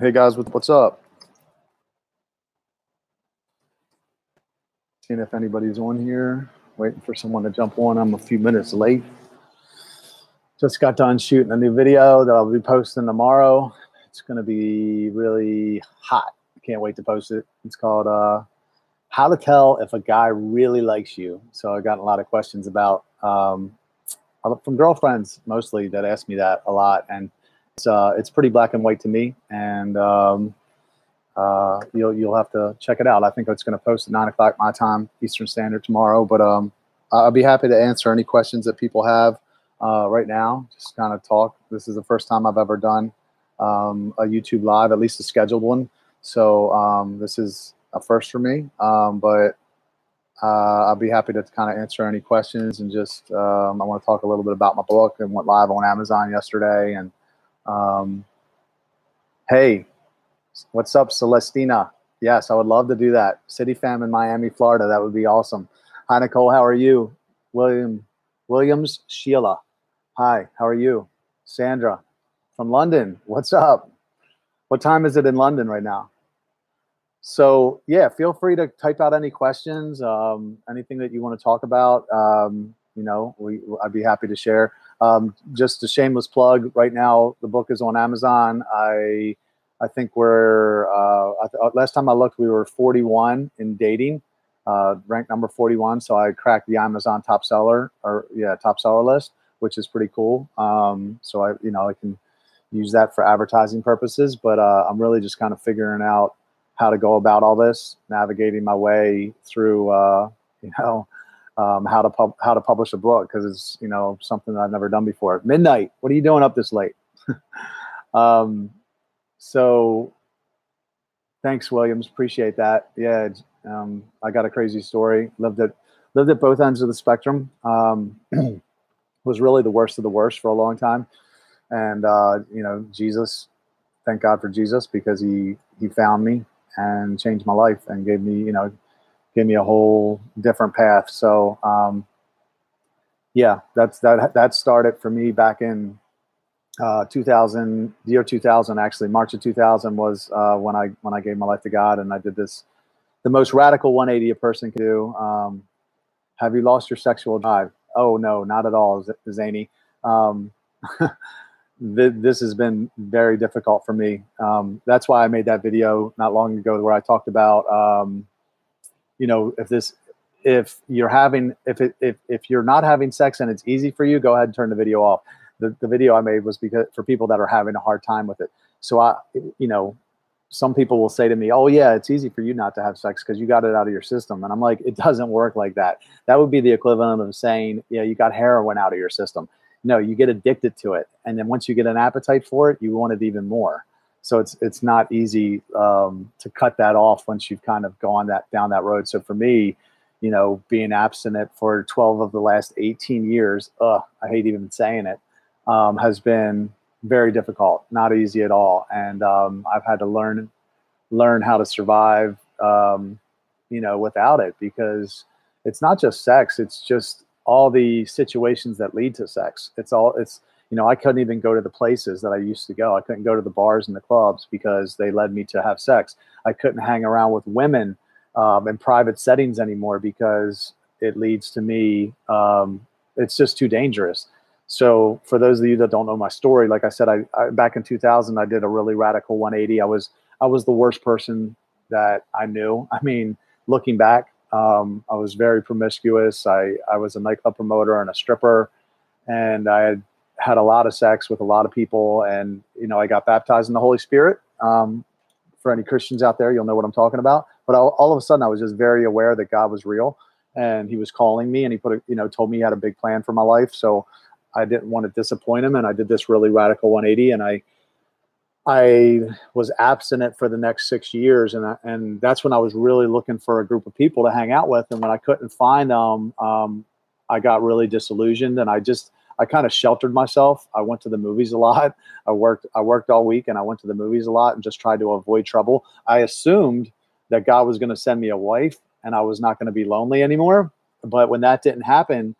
Hey guys, what's up? Seeing if anybody's on here. Waiting for someone to jump on. I'm a few minutes late. Just got done shooting a new video that I'll be posting tomorrow. It's going to be really hot. Can't wait to post it. It's called uh, "How to Tell If a Guy Really Likes You." So I got a lot of questions about um, from girlfriends mostly that ask me that a lot, and it's uh, it's pretty black and white to me, and um, uh, you'll you'll have to check it out. I think it's going to post at nine o'clock my time, Eastern Standard tomorrow. But um, I'll be happy to answer any questions that people have uh, right now. Just kind of talk. This is the first time I've ever done um, a YouTube live, at least a scheduled one. So um, this is a first for me. Um, but uh, I'll be happy to kind of answer any questions and just um, I want to talk a little bit about my book and went live on Amazon yesterday and um, hey, what's up, Celestina? Yes, I would love to do that. City Fam in Miami, Florida. That would be awesome. Hi, Nicole. How are you? William Williams Sheila. Hi, how are you? Sandra from London. What's up? What time is it in London right now? So yeah, feel free to type out any questions, um, anything that you want to talk about. Um, you know, we, I'd be happy to share. Um, just a shameless plug. Right now, the book is on Amazon. I I think we're uh, uh last time I looked, we were 41 in dating, uh, ranked number 41. So I cracked the Amazon top seller or yeah top seller list, which is pretty cool. Um, so I you know I can use that for advertising purposes, but uh, I'm really just kind of figuring out how to go about all this, navigating my way through uh, you know um, how to pub- how to publish a book because it's you know something I've never done before. Midnight, what are you doing up this late? um, so, thanks, Williams. Appreciate that. Yeah, um, I got a crazy story. Lived at lived at both ends of the spectrum. Um, was really the worst of the worst for a long time, and uh, you know, Jesus. Thank God for Jesus because he he found me and changed my life and gave me you know gave me a whole different path. So um, yeah, that's that that started for me back in uh, 2000, year 2000. Actually, March of 2000 was uh, when I when I gave my life to God, and I did this the most radical 180 a person can do. Um, have you lost your sexual drive? Oh no, not at all, Zany. Um, this has been very difficult for me. Um, that's why I made that video not long ago where I talked about um, you know, if this, if you're having, if it, if, if you're not having sex and it's easy for you, go ahead and turn the video off. The, the video I made was because for people that are having a hard time with it. So I, you know, some people will say to me, "Oh yeah, it's easy for you not to have sex because you got it out of your system." And I'm like, "It doesn't work like that. That would be the equivalent of saying, yeah, you got heroin out of your system. No, you get addicted to it, and then once you get an appetite for it, you want it even more so it's it's not easy um, to cut that off once you've kind of gone that down that road. So for me, you know, being abstinent for 12 of the last 18 years, ugh, I hate even saying it, um, has been very difficult, not easy at all, and um, I've had to learn learn how to survive, um, you know, without it because it's not just sex; it's just all the situations that lead to sex. It's all it's you know, I couldn't even go to the places that I used to go. I couldn't go to the bars and the clubs because they led me to have sex. I couldn't hang around with women um, in private settings anymore because it leads to me. Um, it's just too dangerous. So, for those of you that don't know my story, like I said, I, I back in 2000, I did a really radical 180. I was I was the worst person that I knew. I mean, looking back, um, I was very promiscuous. I I was a nightclub promoter and a stripper, and I had had a lot of sex with a lot of people, and you know, I got baptized in the Holy Spirit. Um, for any Christians out there, you'll know what I'm talking about. But all, all, of a sudden, I was just very aware that God was real, and He was calling me, and He put, a, you know, told me He had a big plan for my life. So I didn't want to disappoint Him, and I did this really radical 180, and I, I was abstinent for the next six years, and I, and that's when I was really looking for a group of people to hang out with. And when I couldn't find them, um, I got really disillusioned, and I just I kind of sheltered myself. I went to the movies a lot. I worked I worked all week and I went to the movies a lot and just tried to avoid trouble. I assumed that God was going to send me a wife and I was not going to be lonely anymore. But when that didn't happen,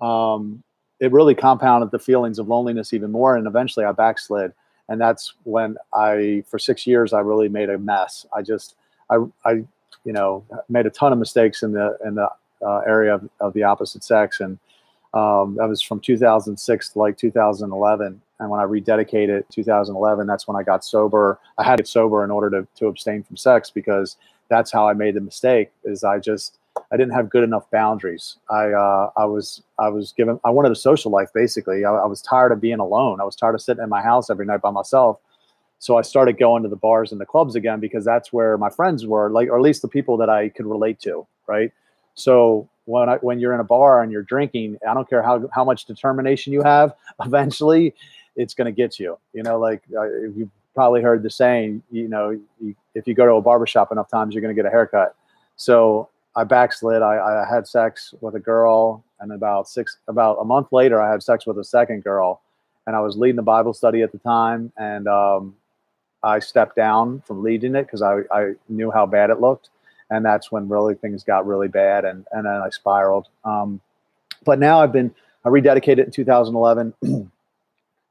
um, it really compounded the feelings of loneliness even more. And eventually I backslid. and that's when I, for six years, I really made a mess. I just, I, I, you know, made a ton of mistakes in the in the uh, area of, of, the opposite sex, and um, that was from 2006 to like 2011. And when I rededicated 2011, that's when I got sober. I had to get sober in order to to abstain from sex because that's how I made the mistake. Is I just I didn't have good enough boundaries. I uh, I was I was given I wanted a social life basically. I, I, was tired of being alone. I was tired of sitting in my house every night by myself. So I started going to the bars and the clubs again because that's where my friends were, like or at least the people that I could relate to, right? So when I, when you're in a bar and you're drinking, I don't care how how much determination you have. Eventually, it's going to get you. You know, like uh, you've probably heard the saying. You know, you, if you go to a barbershop enough times, you're going to get a haircut. So I backslid. I, I had sex with a girl, and about six, about a month later, I had sex with a second girl, and I was leading the Bible study at the time, and um, I stepped down from leading it because I, I knew how bad it looked, and that's when really things got really bad, and and then I spiraled. Um, but now I've been I rededicated in 2011.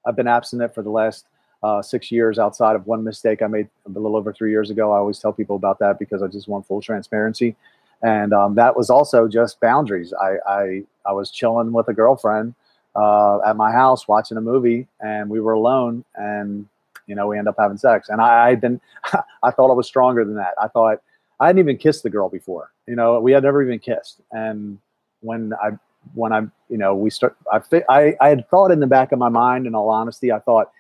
I've been abstinent for the last uh, six years outside of one mistake I made a little over three years ago. I always tell people about that because I just want full transparency and um, that was also just boundaries. I, I, I was chilling with a girlfriend uh, at my house watching a movie, and we were alone, and you know we end up having sex. And I had been, I thought I was stronger than that. I thought I hadn't even kissed the girl before. You know, we had never even kissed. And when I when I you know we start, I I, I had thought in the back of my mind, in all honesty, I thought,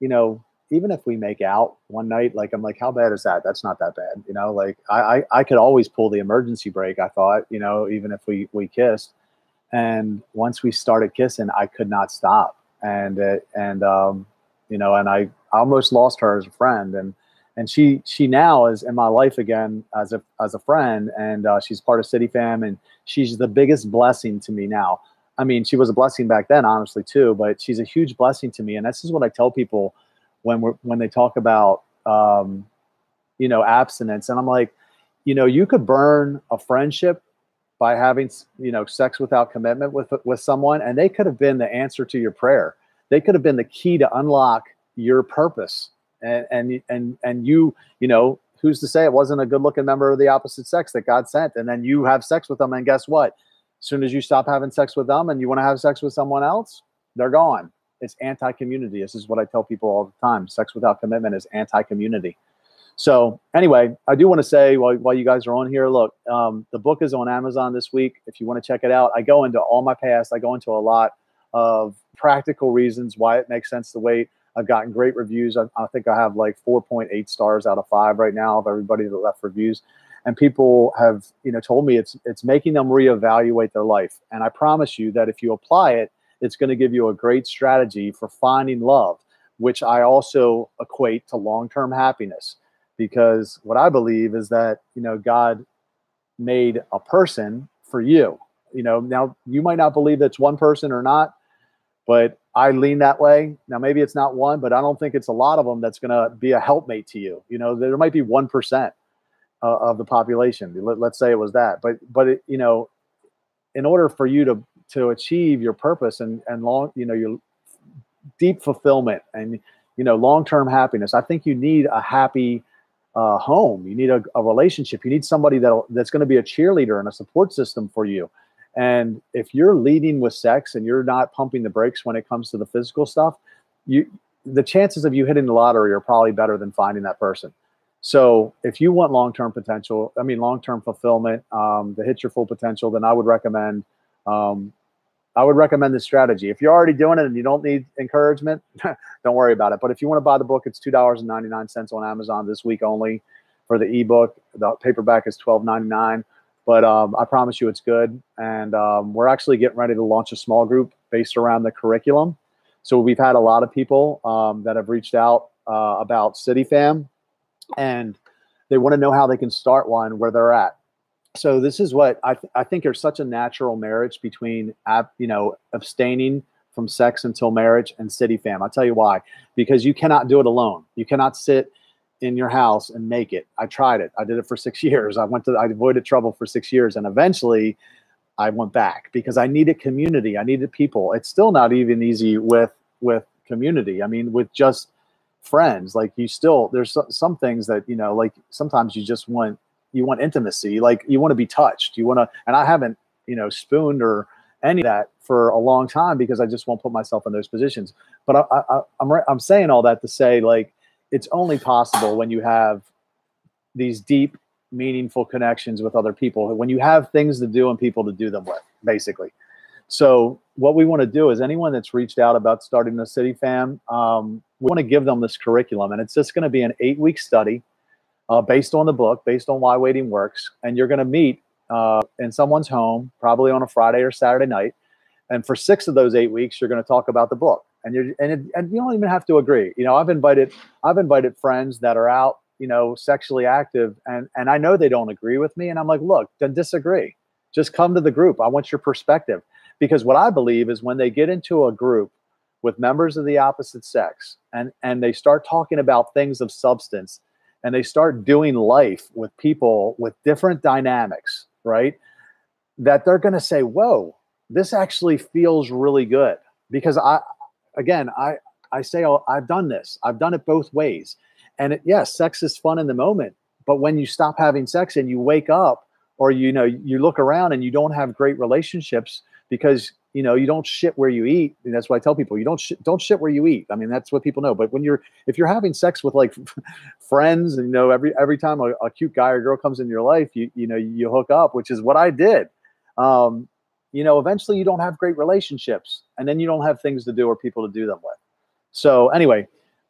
you know, even if we make out one night, like I'm like, how bad is that? That's not that bad, you know. Like I, I, I could always pull the emergency brake. I thought, you know, even if we we kissed, and once we started kissing, I could not stop, and it, and um, you know, and I almost lost her as a friend, and and she she now is in my life again as a as a friend, and uh, she's part of City Fam, and she's the biggest blessing to me now. I mean, she was a blessing back then, honestly, too, but she's a huge blessing to me, and this is what I tell people when we're when they talk about um, you know abstinence and i'm like you know you could burn a friendship by having you know sex without commitment with with someone and they could have been the answer to your prayer they could have been the key to unlock your purpose and and and and you you know who's to say it wasn't a good looking member of the opposite sex that god sent and then you have sex with them and guess what as soon as you stop having sex with them and you want to have sex with someone else they're gone it's anti-community. This is what I tell people all the time. Sex without commitment is anti-community. So anyway, I do want to say while, while you guys are on here, look, um, the book is on Amazon this week. If you want to check it out, I go into all my past. I go into a lot of practical reasons why it makes sense to wait. I've gotten great reviews. I, I think I have like 4.8 stars out of five right now of everybody that left reviews. And people have, you know, told me it's it's making them reevaluate their life. And I promise you that if you apply it, it's going to give you a great strategy for finding love, which I also equate to long term happiness. Because what I believe is that, you know, God made a person for you. You know, now you might not believe that's one person or not, but I lean that way. Now, maybe it's not one, but I don't think it's a lot of them that's going to be a helpmate to you. You know, there might be 1% uh, of the population. Let, us say it was that. But, but it, you know, in order for you to to achieve your purpose and and long you know your deep fulfillment and you know long-term happiness i think you need a happy uh, home you need a, a relationship you need somebody that that's going to be a cheerleader and a support system for you and if you're leading with sex and you're not pumping the brakes when it comes to the physical stuff you the chances of you hitting the lottery are probably better than finding that person so if you want long-term potential i mean long-term fulfillment um, to hit your full potential then i would recommend um, I would recommend this strategy. If you're already doing it and you don't need encouragement, don't worry about it. But if you want to buy the book, it's two dollars and ninety nine cents on Amazon this week only. For the ebook, the paperback is twelve ninety nine. But um, I promise you, it's good. And um, we're actually getting ready to launch a small group based around the curriculum. So we've had a lot of people um, that have reached out uh, about CityFam, and they want to know how they can start one where they're at so this is what I, th- I think there's such a natural marriage between ab- you know abstaining from sex until marriage and city fam i'll tell you why because you cannot do it alone you cannot sit in your house and make it i tried it i did it for six years i went to i avoided trouble for six years and eventually i went back because i needed community i needed people it's still not even easy with with community i mean with just friends. Like you still there's some things that you know, like sometimes you just want you want intimacy, like you want to be touched. You want to, and I haven't you know spooned or any of that for a long time because I just won't put myself in those positions. But I, I, I'm I'm saying all that to say like it's only possible when you have these deep, meaningful connections with other people. When you have things to do and people to do them with, basically. So what we want to do is anyone that's reached out about starting the City Fam, um, we want to give them this curriculum, and it's just going to be an eight-week study uh, based on the book, based on why waiting works, and you're going to meet uh, in someone's home, probably on a Friday or Saturday night. And for six of those eight weeks, you're going to talk about the book, and you're and, it, and you don't even have to agree. You know, I've invited I've invited friends that are out, you know, sexually active, and and I know they don't agree with me, and I'm like, look, then disagree. Just come to the group. I want your perspective, because what I believe is when they get into a group with members of the opposite sex, and and they start talking about things of substance, and they start doing life with people with different dynamics right? That they're going to say, whoa, this actually feels really good. Because I, again, I, I say, oh, I've done this, I've done it both ways. And it, yes, sex is fun in the moment. But when you stop having sex and you wake up or you know you look around and you don't have great relationships because you know you don't shit where you eat and that's why i tell people you don't sh- don't shit where you eat i mean that's what people know but when you're if you're having sex with like friends and you know every every time a, a, cute guy or girl comes in your life you you know you hook up which is what i did um, you know eventually you don't have great relationships and then you don't have things to do or people to do them with so anyway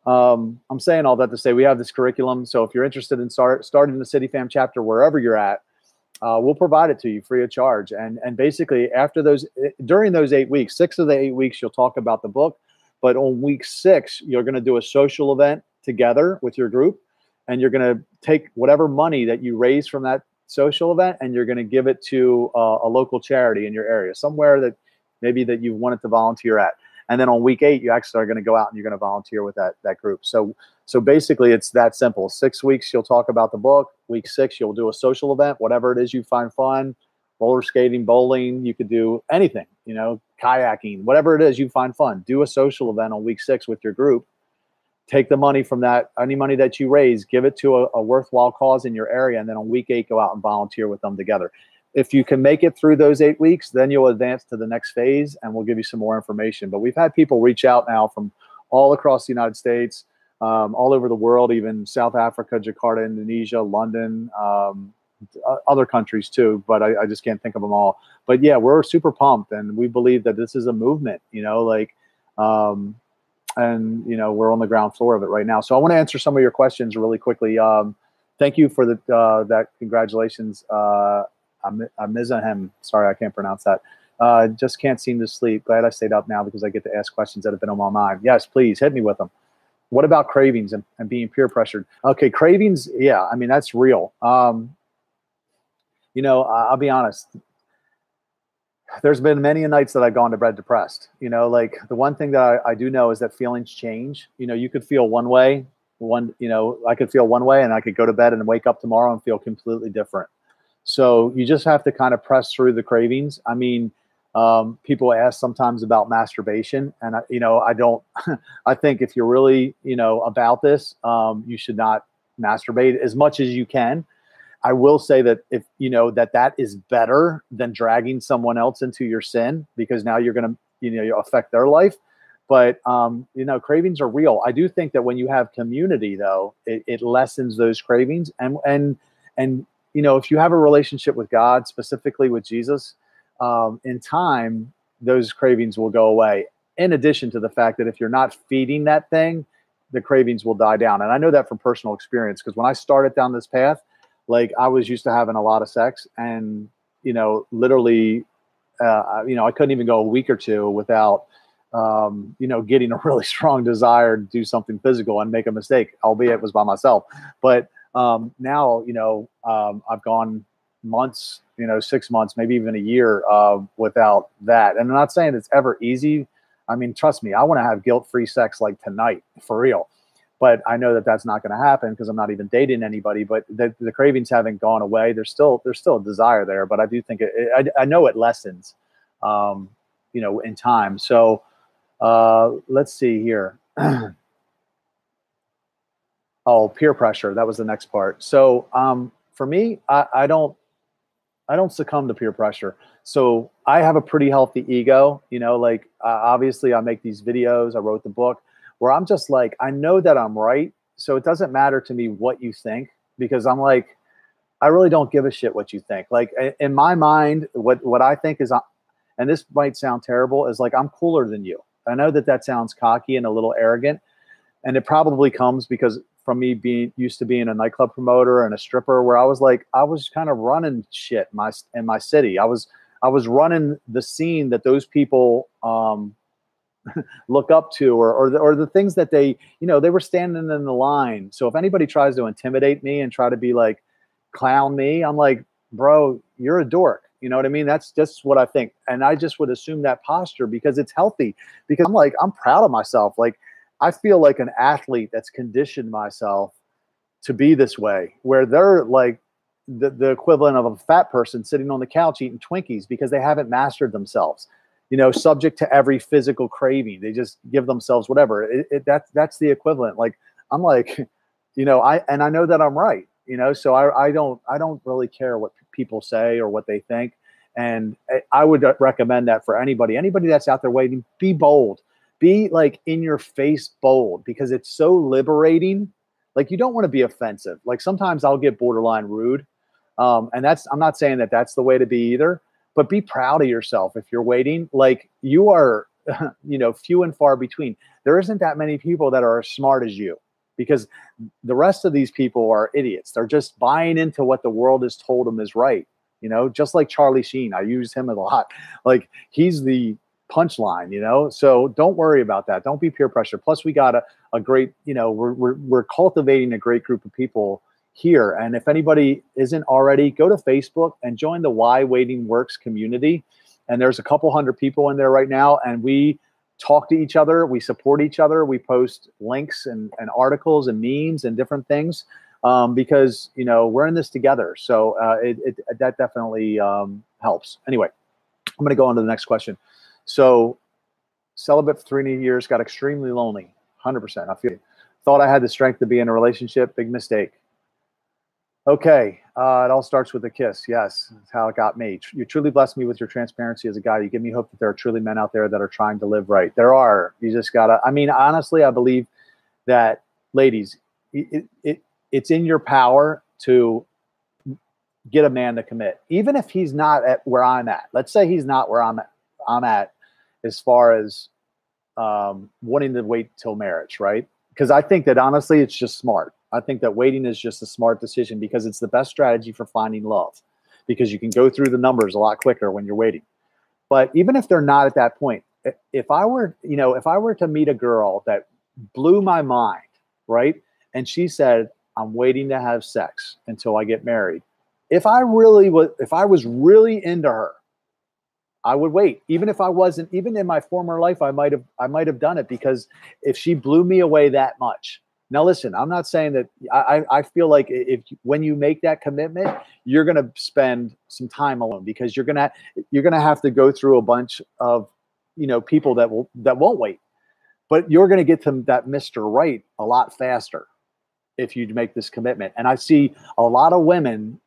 um, i'm saying all that to say we have this curriculum so if you're interested in start starting the city fam chapter wherever you're at uh, we'll provide it to you free of charge. And and basically, after those, eh, during those eight weeks, six of the eight weeks, you'll talk about the book. But on week six, you're going to do a social event together with your group, and you're going to take whatever money that you raise from that social event, and you're going to give it to uh, a local charity in your area, somewhere that maybe that you wanted to volunteer at. And then on week eight, you actually are going to go out and you're going to volunteer with that that group. So so basically, it's that simple. Six weeks, you'll talk about the book. Week six, you'll do a social event, whatever it is you find fun, roller skating, bowling. You could do anything, you know, kayaking, whatever it is you find fun. Do a social event on week six with your group. Take the money from that, any money that you raise, give it to a, a worthwhile cause in your area, and then on week eight, go out and volunteer with them together. If you can make it through those eight weeks, then you'll advance to the next phase, and we'll give you some more information. But we've had people reach out now from all across the United States um, all over the world, even South Africa, Jakarta, Indonesia, London, um, other countries too, but I, I, just can't think of them all. But yeah, we're super pumped, and we believe that this is a movement. You know, like, um, and you know, we're on the ground floor of it right now. So I want to answer some of your questions really quickly. Um, thank you for the uh, that. Congratulations, uh, Amizahem. Sorry, I can't pronounce that. Uh, just can't seem to sleep. Glad I stayed up now because I get to ask questions that have been on my mind. Yes, please hit me with them. What about cravings and, and being peer pressured? Okay, cravings, yeah, I mean, that's real. Um, you know, I'll be honest. There's been many nights that I've gone to bed depressed. You know, like the one thing that I, I do know is that feelings change. You know, you could feel one way, one, you know, I could feel one way and I could go to bed and wake up tomorrow and feel completely different. So you just have to kind of press through the cravings. I mean, um, people ask sometimes about masturbation, and I, you know, I don't. I think if you're really, you know, about this, um, you should not masturbate as much as you can. I will say that if you know that that is better than dragging someone else into your sin because now you're going to you know affect their life. But um, you know, cravings are real. I do think that when you have community, though, it, it lessens those cravings. And and and you know, if you have a relationship with God, specifically with Jesus, um, in time, those cravings will go away. In addition to the fact that if you're not feeding that thing, the cravings will die down. And I know that from personal experience because when I started down this path, like I was used to having a lot of sex and, you know, literally, uh, you know, I couldn't even go a week or two without, um, you know, getting a really strong desire to do something physical and make a mistake, albeit it was by myself. But um, now, you know, um, I've gone months, you know, six months, maybe even a year uh, without that. And I'm not saying it's ever easy. I mean, trust me, I want to have guilt free sex like tonight for real. But I know that that's not going to happen because I'm not even dating anybody. But the, the, cravings haven't gone away. There's still there's still a desire there, but I do think it. it I, I, know it lessens, um, you know, in time. So uh, let's see here. Oh, peer pressure. That was the next part. So um, for me, I, I don't I don't succumb to peer pressure. So I have a pretty healthy ego. You know, like uh, obviously I make these videos. I wrote the book where I'm just like I know that I'm right. So it doesn't matter to me what you think because I'm like I really don't give a shit what you think. Like in my mind, what what I think is, uh, and this might sound terrible, is like I'm cooler than you. I know that that sounds cocky and a little arrogant, and it probably comes because from me being used to being a nightclub promoter and a stripper where I was like I was kind of running shit in my in my city. I was I was running the scene that those people um, look up to or or the, or the things that they you know they were standing in the line. So if anybody tries to intimidate me and try to be like clown me, I'm like, bro, you're a dork. You know what I mean? That's just what I think. And I just would assume that posture because it's healthy. Because I'm like, I'm proud of myself. Like I feel like an athlete that's conditioned myself to be this way, where they're like the, the equivalent of a fat person sitting on the couch eating Twinkies because they haven't mastered themselves, you know, subject to every physical craving. They just give themselves whatever. It, it, that's that's the equivalent. Like I'm like, you know, I and I know that I'm right, you know, so I, I don't I don't really care what people say or what they think. And I would recommend that for anybody, anybody that's out there waiting, be bold be like in your face bold because it's so liberating. Like you don't want to be offensive. Like sometimes I'll get borderline rude. Um, and that's, I'm not saying that that's the way to be either, but be proud of yourself. If you're waiting, like you are, you know, few and far between. There isn't that many people that are as smart as you because the rest of these people are idiots. They're just buying into what the world has told them is right. You know, just like Charlie Sheen, I use him a lot. Like he's the punchline, you know? So don't worry about that. Don't be peer pressure. Plus, we got a, a great, you know, we're, we're, we're cultivating a great group of people here. And if anybody isn't already, go to Facebook and join the Why Waiting Works community. And there's a couple hundred people in there right now. And we talk to each other, we support each other, we post links and, and articles and memes and different things. Um, because you know we're in this together, so uh, it, it, that definitely um, helps. Anyway, I'm going to go on to the next question. So celibate for three years, got extremely lonely. 100%. I feel thought I had the strength to be in a relationship. Big mistake. Okay, uh, it all starts with a kiss. Yes, that's how it got me. You truly blessed me with your transparency as a guy. You give me hope that there are truly men out there that are trying to live right. There are. You just gotta. I mean, honestly, I believe that, ladies, it, it it's in your power to get a man to commit, even if he's not at where I'm at. Let's say he's not where I'm at. I'm at as far as um, wanting to wait till marriage, right? Because I think that honestly, it's just smart. I think that waiting is just a smart decision because it's the best strategy for finding love because you can go through the numbers a lot quicker when you're waiting. But even if they're not at that point, if I were, you know, if I were to meet a girl that blew my mind, right? And she said, I'm waiting to have sex until I get married. If I really was, if I was really into her, I would wait. Even if I wasn't, even in my former life, I might have I might have done it because if she blew me away that much. Now listen, I'm not saying that I, I feel like if when you make that commitment, you're gonna spend some time alone because you're gonna you're gonna have to go through a bunch of you know people that will that won't wait. But you're gonna get to that Mr. Right a lot faster if you make this commitment. And I see a lot of women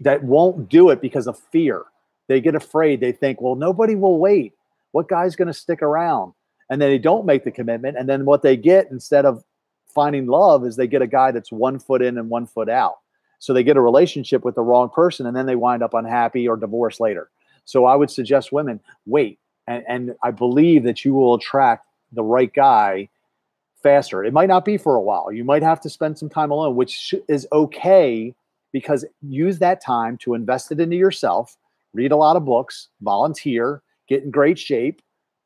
that won't do it because of fear they get afraid. They think, well, nobody will wait. What guy's going to stick around? And then they don't make the commitment. And then what they get instead of finding love is they get a guy that's one foot in and one foot out. So they get a relationship with the wrong person and then they wind up unhappy or divorced later. So I would suggest women wait. And, and I believe that you will attract the right guy faster. It might not be for a while. You might have to spend some time alone, which is okay because use that time to invest it into yourself read a lot of books, volunteer, get in great shape,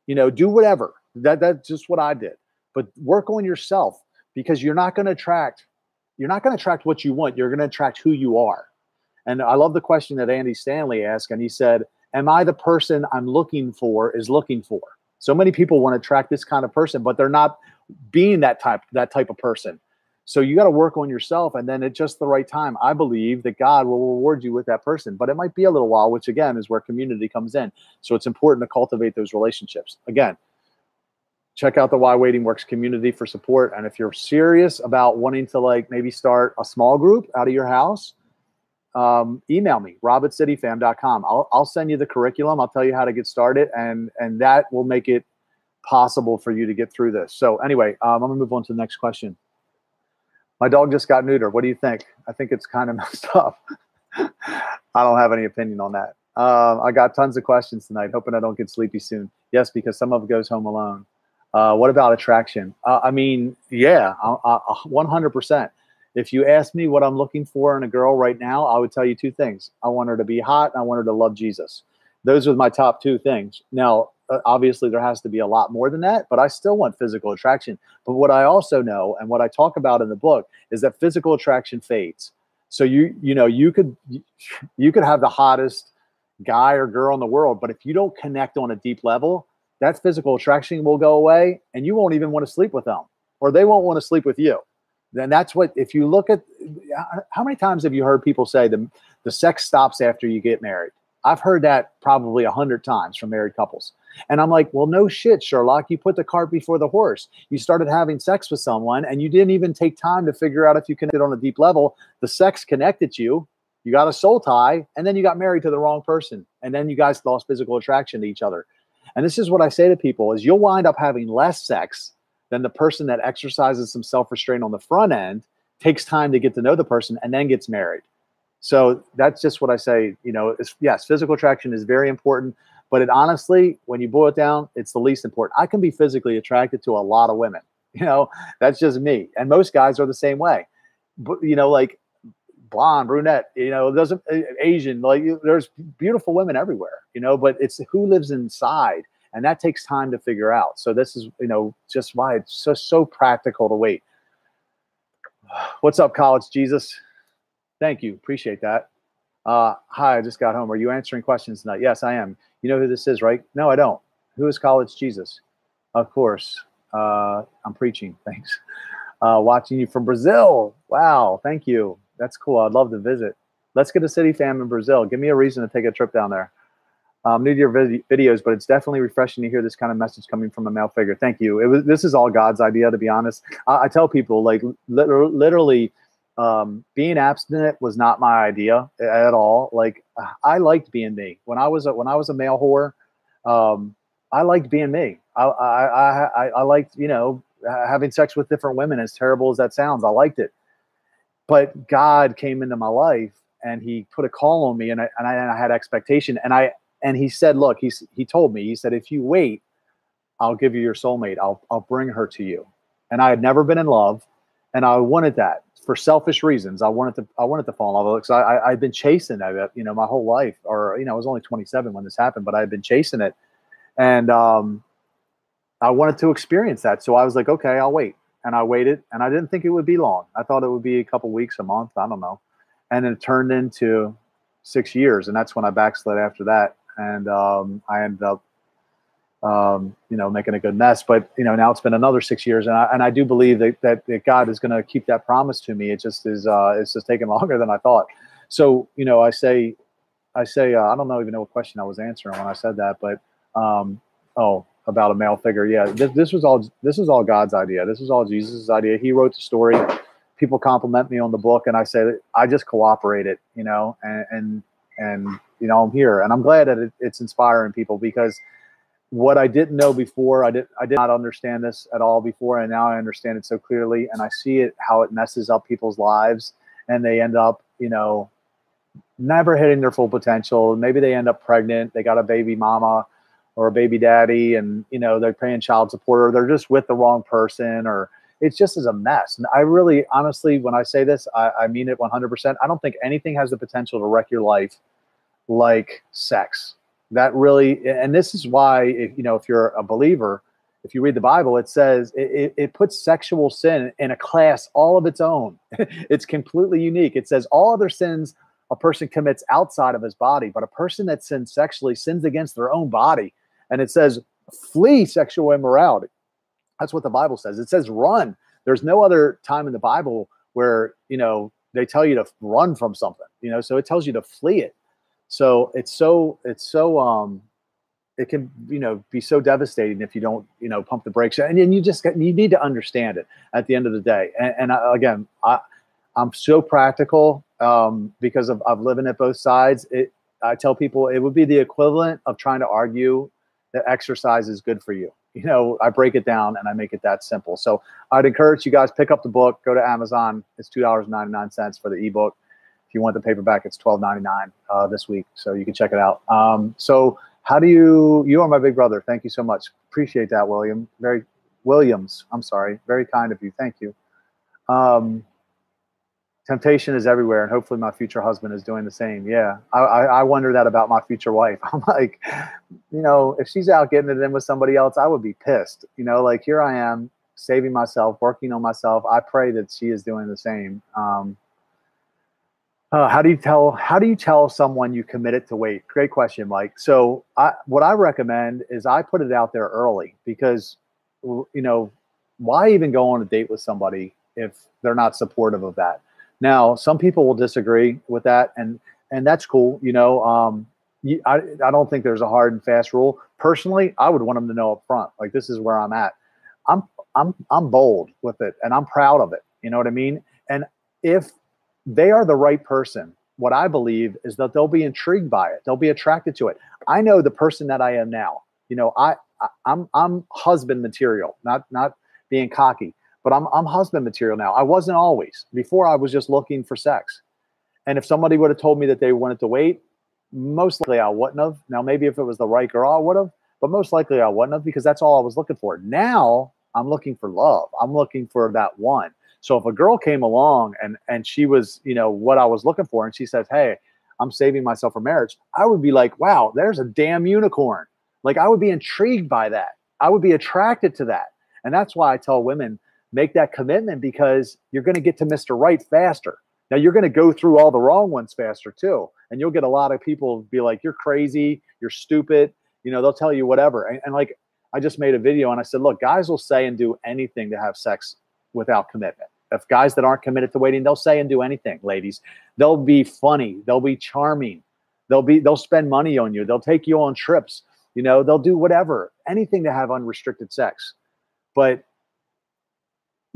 you know, do whatever. That that's just what I did. But work on yourself because you're not going to attract you're not going to attract what you want. You're going to attract who you are. And I love the question that Andy Stanley asked and he said, "Am I the person I'm looking for is looking for?" So many people want to attract this kind of person, but they're not being that type that type of person. So you got to work on yourself, and then at just the right time, I believe that God will reward you with that person. But it might be a little while, which again is where community comes in. So it's important to cultivate those relationships. Again, check out the Why Waiting Works community for support. And if you're serious about wanting to like maybe start a small group out of your house, um, email me, rob at cityfam.com. I'll, I'll send you the curriculum. I'll tell you how to get started and, and that will make it possible for you to get through this. So anyway, um, I'm gonna move on to the next question. My dog just got neutered. What do you think? I think it's kind of messed up. I don't have any opinion on that. Um, I got tons of questions tonight, hoping I don't get sleepy soon. Yes, because some of it goes home alone. Uh, what about attraction? Uh, I mean, yeah, 100%. If you ask me what I'm looking for in a girl right now, I would tell you two things. I want her to be hot and I want her to love Jesus. Those are my top two things. Now, uh, obviously, there has to be a lot more than that, but I still want physical attraction. But what I also know and what I talk about in the book is that physical attraction fades. So you you know you could you could have the hottest guy or girl in the world, but if you don't connect on a deep level, that physical attraction will go away and you won't even want to sleep with them or they won't want to sleep with you. Then that's what if you look at how many times have you heard people say the the sex stops after you get married? I've heard that probably a hundred times from married couples. And I'm like, well, no shit, Sherlock. You put the cart before the horse. You started having sex with someone and you didn't even take time to figure out if you connected on a deep level. The sex connected you. You got a soul tie, and then you got married to the wrong person. And then you guys lost physical attraction to each other. And this is what I say to people is you'll wind up having less sex than the person that exercises some self-restraint on the front end, takes time to get to know the person, and then gets married. So that's just what I say. You know, yes, physical attraction is very important, but it honestly, when you boil it down, it's the least important. I can be physically attracted to a lot of women. You know, that's just me, and most guys are the same way. But you know, like blonde, brunette, you know, doesn't Asian, like there's beautiful women everywhere. You know, but it's who lives inside, and that takes time to figure out. So this is, you know, just why it's so so practical to wait. What's up, college Jesus? Thank you. Appreciate that. Uh, hi, I just got home. Are you answering questions tonight? Yes, I am. You know who this is, right? No, I don't. Who is College Jesus? Of course. Uh, I'm preaching. Thanks. Uh, watching you from Brazil. Wow. Thank you. That's cool. I'd love to visit. Let's get a city fam in Brazil. Give me a reason to take a trip down there. I'm new to your vid- videos, but it's definitely refreshing to hear this kind of message coming from a male figure. Thank you. It was. This is all God's idea, to be honest. I, I tell people, like, literally um, being abstinent was not my idea at all. Like I liked being me when I was a, when I was a male whore. Um, I liked being me. I, I, I, I liked, you know, having sex with different women as terrible as that sounds. I liked it, but God came into my life and he put a call on me and I, and I, and I had expectation and I, and he said, look, he's, he told me, he said, if you wait, I'll give you your soulmate. I'll, I'll bring her to you. And I had never been in love and I wanted that for selfish reasons. I wanted to I wanted to fall in love because I, I I've been chasing it, you know, my whole life. Or you know, I was only 27 when this happened, but I had been chasing it, and um, I wanted to experience that. So I was like, okay, I'll wait, and I waited, and I didn't think it would be long. I thought it would be a couple weeks, a month, I don't know, and it turned into six years, and that's when I backslid after that, and um, I ended up um, you know, making a good mess. But you know, now it's been another six years, and I, and I do believe that, that, that God is going to keep that promise to me. It just is uh, it's just taking longer than I thought. So you know, I say, I say, uh, I don't know even know what question I was answering when I said that, but um, oh, about a male figure. Yeah, this, this was all this was all God's idea. This was all Jesus' idea. He wrote the story. People compliment me on the book, and I say I just cooperated, you know, and and and you know I'm here, and I'm glad that it, it's inspiring people because what I didn't know before, I did I did not understand this at all before, and now I understand it so clearly, and I see it how it messes up people's lives, and they end up, you know, never hitting their full potential. Maybe they end up pregnant, they got a baby mama or a baby daddy, and you know they're paying child support, or they're just with the wrong person, or it's just as a mess. And I really, honestly, when I say this, I, I mean it 100%. I don't think anything has the potential to wreck your life like sex that really and this is why if you know if you're a believer if you read the bible it says it, it, puts sexual sin in a class all of its own it's completely unique it says all other sins a person commits outside of his body but a person that sins sexually sins against their own body and it says flee sexual immorality. That's what the bible says. It says run. There's no other time in the bible where you know they tell you to run from something you know? So it tells you to flee it. So it's so it's so um it can you know be so devastating if you don't you know pump the brakes. And, and you just you need to understand it at the end of the day. And, and I, again i i'm so practical um, because of, of living at both sides. It i tell people it would be the equivalent of trying to argue that exercise is good for you you know i break it down and i make it that simple so i'd encourage you guys pick up the book go to amazon it's $2.99 for the ebook if you want the paperback it's $12.99 uh, this week so you can check it out um, so how do you? You are my big brother. Thank you so much. Appreciate that, William. Very Williams. I'm sorry. Very kind of you. Thank you. Um, temptation is everywhere, and hopefully, my future husband is doing the same. Yeah, I, I, I wonder that about my future wife. I'm like, you know, if she's out getting it in with somebody else, I would be pissed. You know, like here I am saving myself, working on myself. I pray that she is doing the same. Um, uh, how do you tell how do you tell someone you committed to wait Great question, Mike. So I, what I recommend is I put it out there early because you know why even go on a date with somebody if they're not supportive of that? Now some people will disagree with that, and and that's cool. You know, um, you, I I don't think there's a hard and fast rule. Personally, I would want them to know up front, like this is where I'm at. I'm I'm I'm bold with it, and I'm proud of it. You know what I mean? And if they are the right person. What I believe is that they'll be intrigued by it. They'll be attracted to it. I know the person that I am now. You know, I, I I'm I'm husband material, not not being cocky, but I'm I'm husband material now. I wasn't always. Before I was just looking for sex. And if somebody would have told me that they wanted to wait, most likely I wouldn't have. Now maybe if it was the right girl, I would have, but most likely I wouldn't have because that's all I was looking for. Now I'm looking for love. I'm looking for that one. So if a girl came along and and she was, you know, what I was looking for, and she says, "Hey, I'm saving myself for marriage," I would be like, "Wow, there's a damn unicorn!" Like I would be intrigued by that. I would be attracted to that, and that's why I tell women make that commitment because you're going to get to Mr. Right faster. Now you're going to go through all the wrong ones faster too, and you'll get a lot of people be like, "You're crazy, you're stupid." You know, they'll tell you whatever, and, and like I just made a video and I said, "Look, guys will say and do anything to have sex without commitment." if guys that aren't committed to waiting, they'll say and do anything, ladies. They'll be funny, they'll be charming, they'll be they'll spend money on you, they'll take you on trips, you know, they'll do whatever, anything to have unrestricted sex. But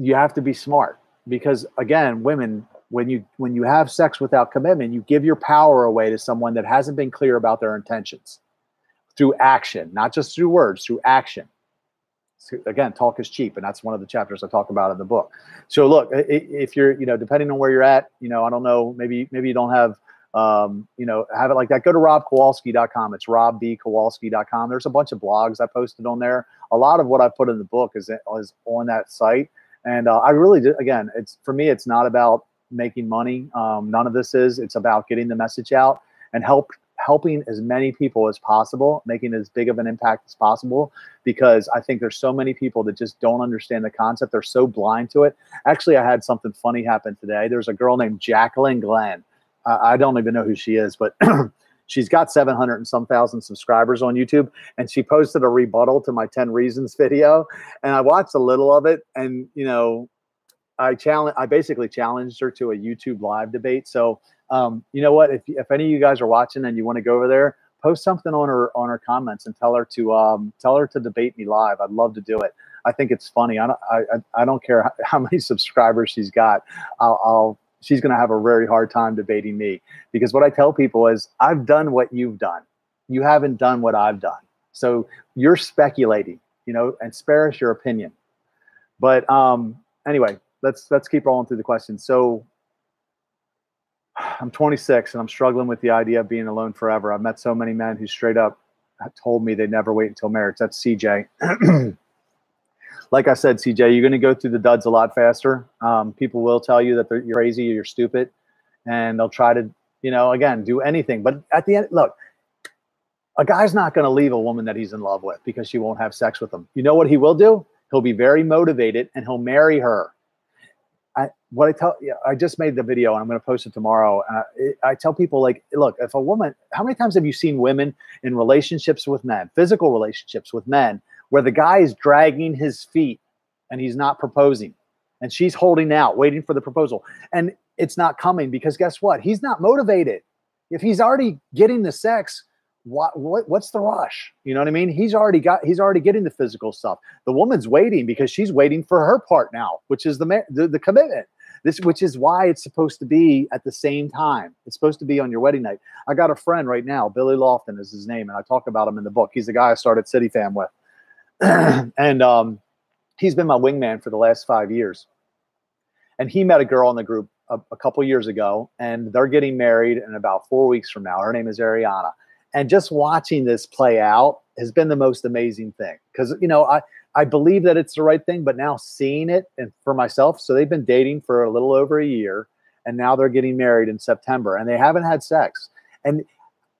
you have to be smart because again, women when you when you have sex without commitment, you give your power away to someone that hasn't been clear about their intentions through action, not just through words, through action. Again talk is cheap and that's one of the chapters i talk about in the book. So look if you're you know depending on where you're at you know i don't know maybe maybe you don't have um, you know have it like that. Go to robkowalski.com it's robbkowalski.com there's a bunch of blogs i posted on there. A lot of what i put in the book is, is on that site and uh, i really again it's for me it's not about making money um, none of this is it's about getting the message out and help helping as many people as possible, making as big of an impact as possible, because I think there's so many people that just don't understand the concept. They're so blind to it. Actually, I had something funny happen today. There's a girl named Jaclyn Glenn. I don't even know who she is, but she's got 700 and some thousand subscribers on YouTube. And she posted a rebuttal to my 10 reasons video. And I watched a little of it. And, you know, I challenge, I basically challenged her to a YouTube live debate. So um, you know what? If, if any of you guys are watching and you want to go over there, post something on her on her comments and tell her to um, tell her to debate me live. I'd love to do it. I think it's funny. I don't I, I don't care how many subscribers she's got. I'll, I'll she's going to have a very hard time debating me because what I tell people is I've done what you've done. You haven't done what I've done. So you're speculating, you know, and spare us your opinion. But um, anyway, let's let's keep rolling through the questions. So I'm 26 and I'm struggling with the idea of being alone forever. I've met so many men who straight up told me they never wait until marriage. That's CJ. like I said, CJ, you're going to go through the duds a lot faster. Um, people will tell you that you're crazy, you're stupid, and they'll try to, you know, again, do anything. But at the end, look, a guy's not going to leave a woman that he's in love with because she won't have sex with him. You know what he will do? He'll be very motivated and he'll marry her I, what I tell, yeah, I just made the video and I'm going to post it tomorrow. Uh, it, I tell people like, look, if a woman, how many times have you seen women in relationships with men, physical relationships with men, where the guy is dragging his feet and he's not proposing, and she's holding out, waiting for the proposal, and it's not coming because guess what? He's not motivated. If he's already getting the sex, what, what what's the rush? You know what I mean? He's already got he's already getting the physical stuff. The woman's waiting because she's waiting for her part now, which is the the, the commitment. This, which is why it's supposed to be at the same time. It's supposed to be on your wedding night. I got a friend right now, Billy Lofton is his name, and I talk about him in the book. He's the guy I started City Fam with, and um, he's been my wingman for the last five years. And he met a girl in the group a, a couple years ago, and they're getting married in about four weeks from now. Her name is Ariana and just watching this play out has been the most amazing thing because you know i i believe that it's the right thing but now seeing it and for myself so they've been dating for a little over a year and now they're getting married in september and they haven't had sex and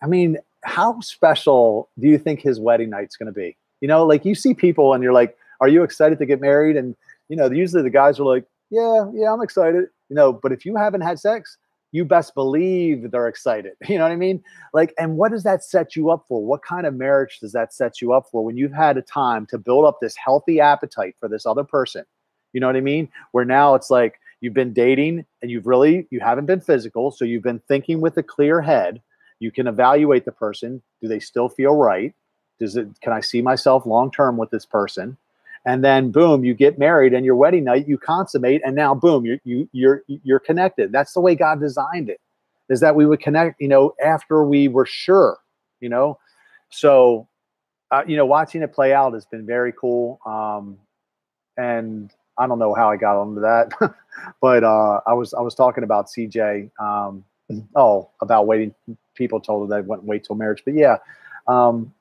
i mean how special do you think his wedding night's going to be you know like you see people and you're like are you excited to get married and you know usually the guys are like yeah yeah i'm excited you know but if you haven't had sex you best believe they're excited. You know what I mean? Like, and what does that set you up for? What kind of marriage does that set you up for when you've had a time to build up this healthy appetite for this other person? You know what I mean? Where now it's like you've been dating and you've really you haven't been physical, so you've been thinking with a clear head. You can evaluate the person. Do they still feel right? Does it can I see myself long term with this person? and then boom you get married and your wedding night you consummate and now boom you're you, you're you're connected that's the way god designed it is that we would connect you know after we were sure you know so uh, you know watching it play out has been very cool um and i don't know how i got onto that but uh i was i was talking about cj um oh about waiting people told her they wouldn't wait till marriage but yeah um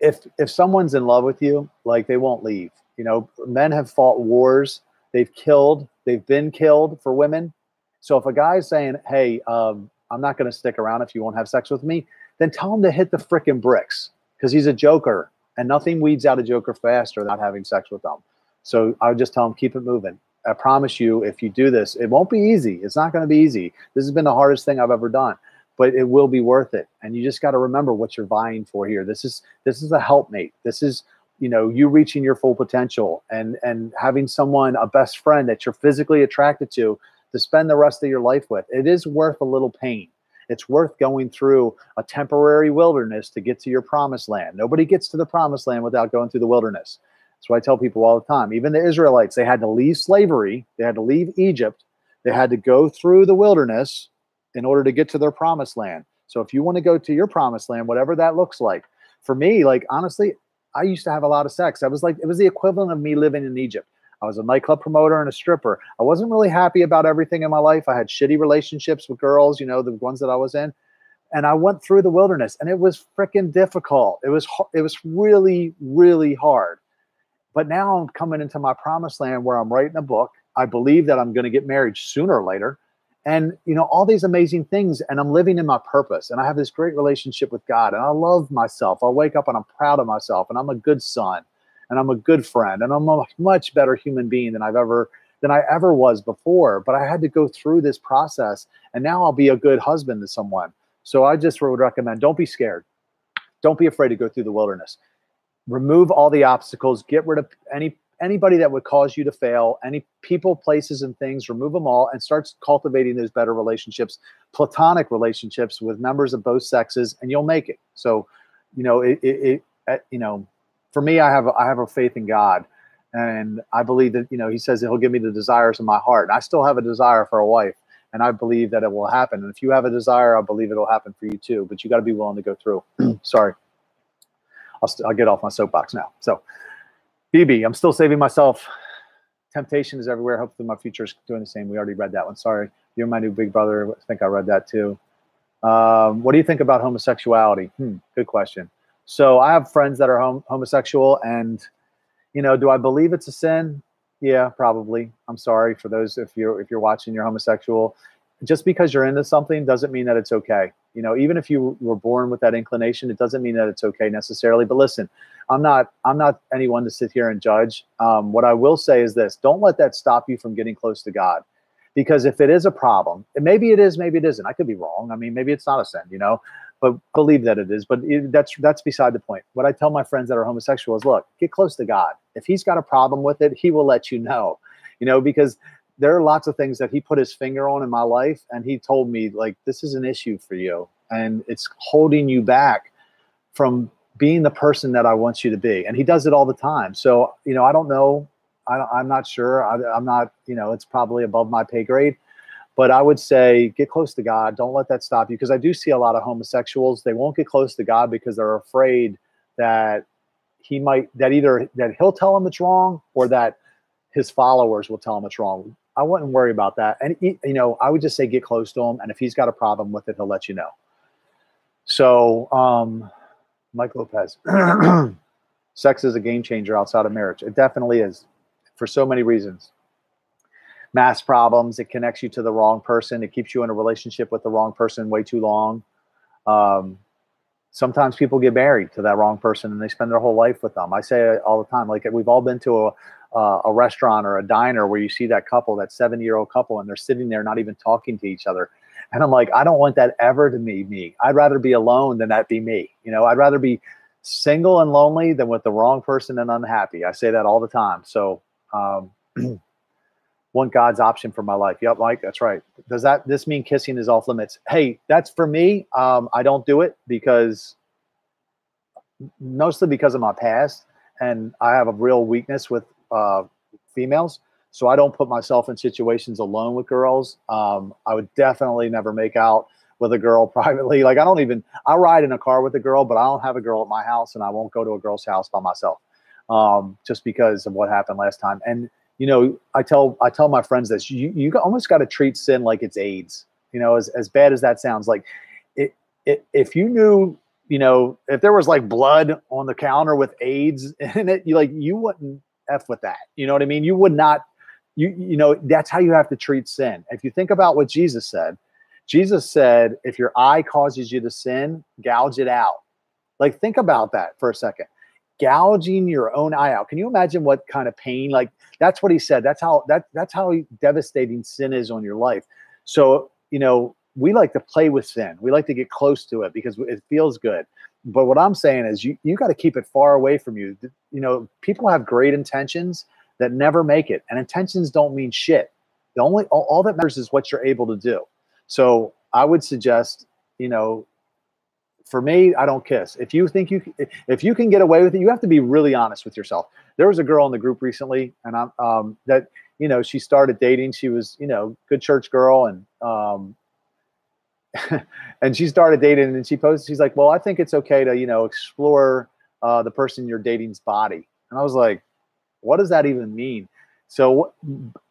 if if someone's in love with you, like they won't leave. You know, men have fought wars, they've killed, they've been killed for women. So if a guy's saying, "Hey, um, I'm not going to stick around if you won't have sex with me," then tell him to hit the freaking bricks because he's a joker, and nothing weeds out a joker faster than not having sex with them. So I would just tell him, keep it moving. I promise you, if you do this, it won't be easy. It's not going to be easy. This has been the hardest thing I've ever done but it will be worth it. And you just got to remember what you're vying for here. This is this is a helpmate. This is you know you reaching your full potential and and having someone a best friend that you're physically attracted to to spend the rest of your life with. It is worth a little pain. It's worth going through a temporary wilderness to get to your promised land. Nobody gets to the promised land without going through the wilderness. That's what I tell people all the time. Even the Israelites, they had to leave slavery, they had to leave Egypt, they had to go through the wilderness in order to get to their promised land. So if you want to go to your promised land, whatever that looks like, for me, like honestly, I used to have a lot of sex. I was like, it was the equivalent of me living in Egypt. I was a nightclub promoter and a stripper. I wasn't really happy about everything in my life. I had shitty relationships with girls, you know, the ones that I was in. And I went through the wilderness and it was freaking difficult. It was it was really really hard. But now I'm coming into my promised land where I'm writing a book. I believe that I'm going to get married sooner or later and you know all these amazing things and i'm living in my purpose and i have this great relationship with god and i love myself. I wake up and i'm proud of myself and i'm a good son and i'm a good friend and i'm a much better human being than i've ever than i ever was before. But i had to go through this process and now i'll be a good husband to someone. So i just would recommend don't be scared. Don't be afraid to go through the wilderness. Remove all the obstacles. Get rid of any anybody that would cause you to fail, any people, places, and things, remove them all and start cultivating those better relationships, platonic relationships with members of both sexes, and you'll make it. So, you know, it, it, it uh, you know, for me, I have I have a faith in God, and I believe that you know He says He'll give me the desires of my heart. And I still have a desire for a wife, and I believe that it will happen. And if you have a desire, I believe it'll happen for you too. But you got to be willing to go through. Sorry, I'll, I'll get off my soapbox now. So. BB, I'm still saving myself. Temptation is everywhere. Hopefully, my future is doing the same. We already read that one. Sorry. You're my new big brother. I think I read that too. Um, what do you think about homosexuality? Hmm, good question. So, I have friends that are hom- homosexual, and you know, do I believe it's a sin? Yeah, probably. I'm sorry for those if you're if you're watching, you're homosexual. Just because you're into something doesn't mean that it's okay. You know, even if you were born with that inclination, it doesn't mean that it's okay necessarily. But listen, I'm not I'm not anyone to sit here and judge. Um, what I will say is this: don't let that stop you from getting close to God, because if it is a problem, and maybe it is, maybe it isn't. I could be wrong. I mean, maybe it's not a sin, you know, but believe that it is. But it, that's that's beside the point. What I tell my friends that are homosexual is, look, get close to God. If He's got a problem with it, He will let you know, you know, because there are lots of things that He put His finger on in my life, and He told me like this is an issue for you and it's holding you back from being the person that I want you to be. And he does it all the time. So, you know, I don't know. I, am not sure. I, I'm not, you know, it's probably above my pay grade. But I would say get close to God. Don't let that stop you. Because I do see a lot of homosexuals. They won't get close to God because they're afraid that he might, that either that he'll tell them it's wrong or that his followers will tell him it's wrong. I wouldn't worry about that. And, you know, I would just say get close to him. And if he's got a problem with it, he'll let you know. So, um, Mike Lopez. Sex is a game changer outside of marriage. It definitely is for so many reasons. Mass problems, it connects you to the wrong person. It keeps you in a relationship with the wrong person way too long. Um, sometimes people get married to that wrong person and they spend their whole life with them. I say all the time. Like we've all been to a, uh, a restaurant or a diner where you see that couple, that 70 year old couple, and they're sitting there not even talking to each other. And I'm like, I don't want that ever to be me. I'd rather be alone than that be me. You know, I'd rather be single and lonely than with the wrong person and unhappy. I say that all the time. So, um, want God's option for my life. Yep, Mike, that's right. Does that this mean kissing is off limits? Hey, that's for me. Um, I don't do it because mostly because of my past, and I have a real weakness with uh, females. So I don't put myself in situations alone with girls. Um, I would definitely never make out with a girl privately. Like I don't even I ride in a car with a girl, but I don't have a girl at my house, and I won't go to a girl's house by myself, um, just because of what happened last time. And you know, I tell I tell my friends this: you you almost got to treat sin like it's AIDS. You know, as as bad as that sounds, like it, it if you knew you know, if there was like blood on the counter with AIDS in it, you like you wouldn't f with that. You know what I mean? You would not you you know that's how you have to treat sin. If you think about what jesus said jesus said if your eye causes you to sin gouge it out. Like think about that for a second. Gouging your own eye out. Can you imagine what kind of pain? Like that's what he said. That's how that that's how devastating sin is on your life. So you know we like to play with sin. We like to get close to it because it feels good but what i'm saying is you you got to keep it far away from you you know people have great intentions that never make it. And intentions don't mean shit. The only all, all that matters is what you're able to do. So I would suggest, you know, for me, I don't kiss. If you think you if you can get away with it, you have to be really honest with yourself. There was a girl in the group recently, and I'm um, that you know she started dating. She was you know good church girl, and um, and she started dating, and she posted. She's like, "Well, I think it's okay to you know explore uh, the person you're dating's body." And I was like, what does that even mean? So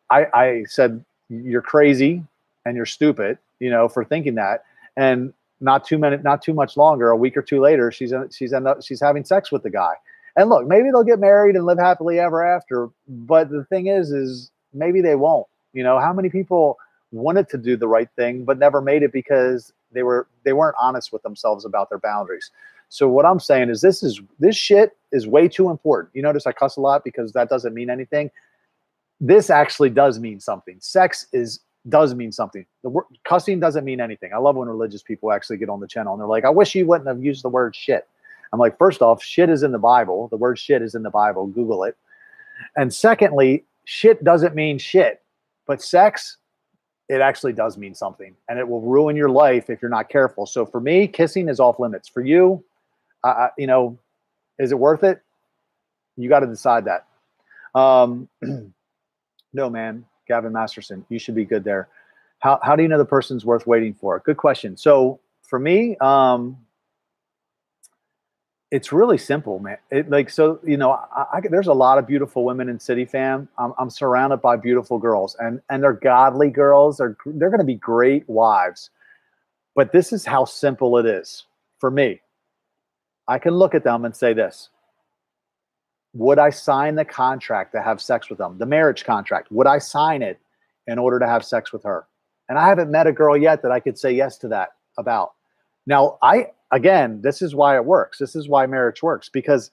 I, I said, you're crazy and you're stupid, you know, for thinking that. And not too many, not too much longer, a week or two later, she's she's end up, she's having sex with the guy. And look, maybe they'll get married and live happily ever after. But the thing is, is maybe they won't. You know, how many people wanted to do the right thing but never made it because they were they weren't honest with themselves about their boundaries. So what I'm saying is this is this shit is way too important. You notice I cuss a lot because that doesn't mean anything. This actually does mean something. Sex is does mean something. The word cussing doesn't mean anything. I love when religious people actually get on the channel and they're like, "I wish you wouldn't have used the word shit." I'm like, first off, shit is in the Bible. The word shit is in the Bible. Google it. And secondly, shit doesn't mean shit, but sex it actually does mean something and it will ruin your life if you're not careful. So for me, kissing is off limits. For you, uh, you know, is it worth it? You got to decide that. Um, no, man, Gavin Masterson, you should be good there. How, how do you know the person's worth waiting for? Good question. So for me, um, it's really simple, man. It like so, you know, I, I, there's a lot of beautiful women in City Fam. I'm, I'm surrounded by beautiful girls, and and they're godly girls. They're they're going to be great wives. But this is how simple it is for me. I can look at them and say this Would I sign the contract to have sex with them? The marriage contract. Would I sign it in order to have sex with her? And I haven't met a girl yet that I could say yes to that about. Now, I, again, this is why it works. This is why marriage works because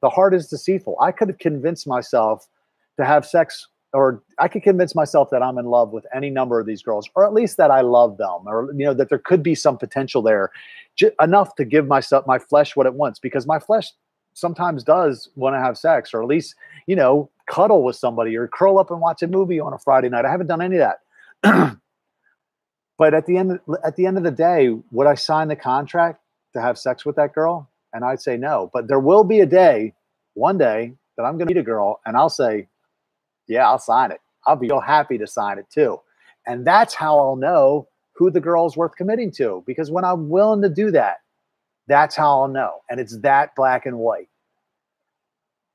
the heart is deceitful. I could have convinced myself to have sex or I could convince myself that I'm in love with any number of these girls, or at least that I love them, or you know that there could be some potential there, j- enough to give myself my flesh what it wants, because my flesh sometimes does want to have sex, or at least you know cuddle with somebody, or curl up and watch a movie on a Friday night. I haven't done any of that. But at the end at the end of the day, would I sign the contract to have sex with that girl? And I'd say no. But there will be a day, one day, that I'm going to meet a girl, and I'll say, yeah, I'll sign it. I'll be real happy to sign it too. And that's how I'll know who the girl's worth committing to. Because when I'm willing to do that, that's how I'll know. And it's that black and white.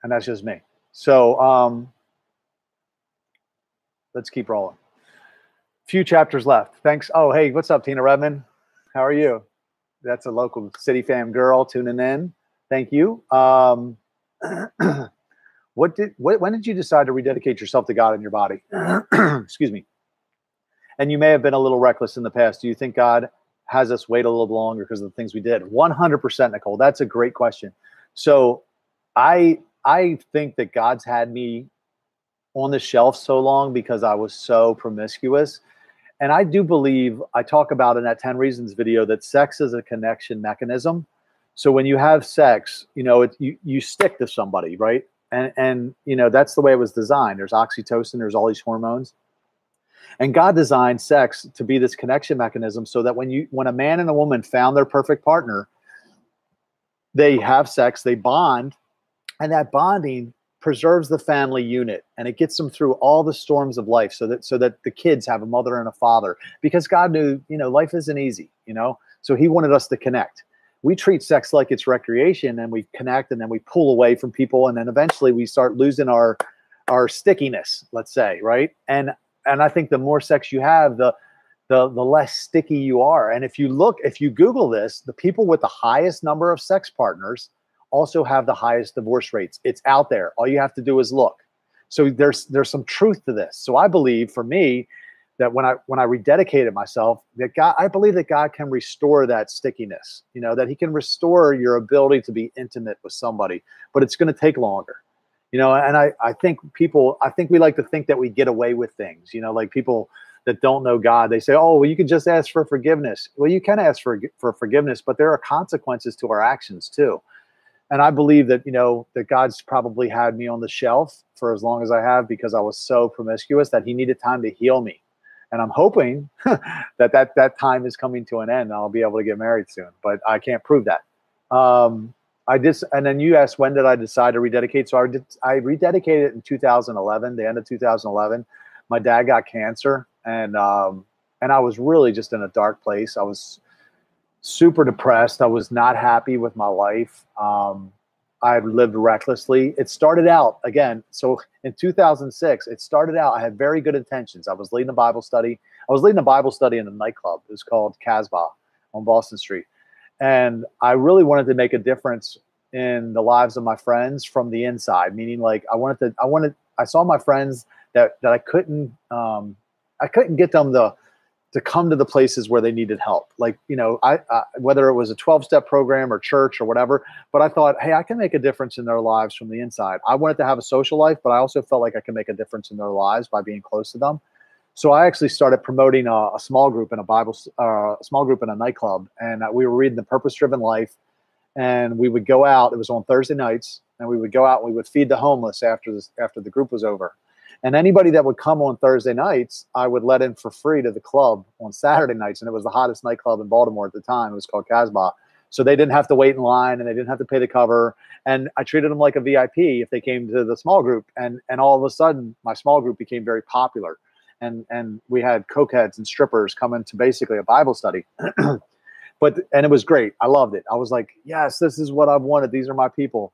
And that's just me. So um, let's keep rolling. Few chapters left. Thanks. Oh, hey, what's up, Tina Redman? How are you? That's a local City Fam girl tuning in. Thank you. Um, what did what, when did you decide to rededicate yourself to God in your body? Excuse me. And you may have been a little reckless in the past. Do you think God has us wait a little longer because of the things we did? 100% Nicole. That's a great question. So I I think that God's had me on the shelf so long because I was so promiscuous. And I do believe I talk about in that 10 reasons video that sex is a connection mechanism. So when you have sex, you know, it, you, you stick to somebody, right? And, and, you know, that's the way it was designed. There's oxytocin, there's all these hormones. And God designed sex to be this connection mechanism so that when you when a man and a woman found their perfect partner, they have sex, they bond, and that bonding preserves the family unit and it gets them through all the storms of life so that so that the kids have a mother and a father because God knew, you know, life isn't easy, you know. So he wanted us to connect. We treat sex like it's recreation and we connect and then we pull away from people and then eventually we start losing our our stickiness, let's say, right? And and I think the more sex you have, the the the less sticky you are. And if you look, if you Google this, the people with the highest number of sex partners also have the highest divorce rates. It's out there. All you have to do is look. So there's there's some truth to this. So I believe for me that when I when I rededicated myself, that God I believe that God can restore that stickiness. You know, that he can restore your ability to be intimate with somebody, but it's going to take longer you know and i i think people i think we like to think that we get away with things you know like people that don't know god they say oh well you can just ask for forgiveness well you can ask for for forgiveness but there are consequences to our actions too and i believe that you know that god's probably had me on the shelf for as long as i have because i was so promiscuous that he needed time to heal me and i'm hoping that that that time is coming to an end and i'll be able to get married soon but i can't prove that um I just and then you asked when did I decide to rededicate? So I did, I rededicated in 2011, the end of 2011. My dad got cancer, and um, and I was really just in a dark place. I was super depressed. I was not happy with my life. Um, I lived recklessly. It started out again. So in 2006, it started out. I had very good intentions. I was leading a Bible study. I was leading a Bible study in a nightclub. It was called Casbah on Boston Street and I really wanted to make a difference in the lives of my friends from the inside. Meaning, like I wanted to, I wanted, I saw my friends that that I couldn't, um, I couldn't get them the to come to the places where they needed help. Like you know, I, I whether it was a twelve step program or church or whatever. But I thought, hey, I can make a difference in their lives from the inside. I wanted to have a social life, but I also felt like I could make a difference in their lives by being close to them. So I actually started promoting a, a small group in a Bible, uh, a small group in a nightclub, and uh, we were reading the Purpose Driven Life, and we would go out. It was on Thursday nights, and we would go out and we would feed the homeless after this, after the group was over. And anybody that would come on Thursday nights, I would let in for free to the club on Saturday nights, and it was the hottest nightclub in Baltimore at the time. It was called Casbah. So they didn't have to wait in line, and they didn't have to pay the cover. And I treated them like a VIP if they came to the small group. And and all of a sudden, my small group became very popular and and we had cokeheads and strippers coming to basically a Bible study. but and it was great. I loved it. I was like, yes, this is what I've wanted. These are my people.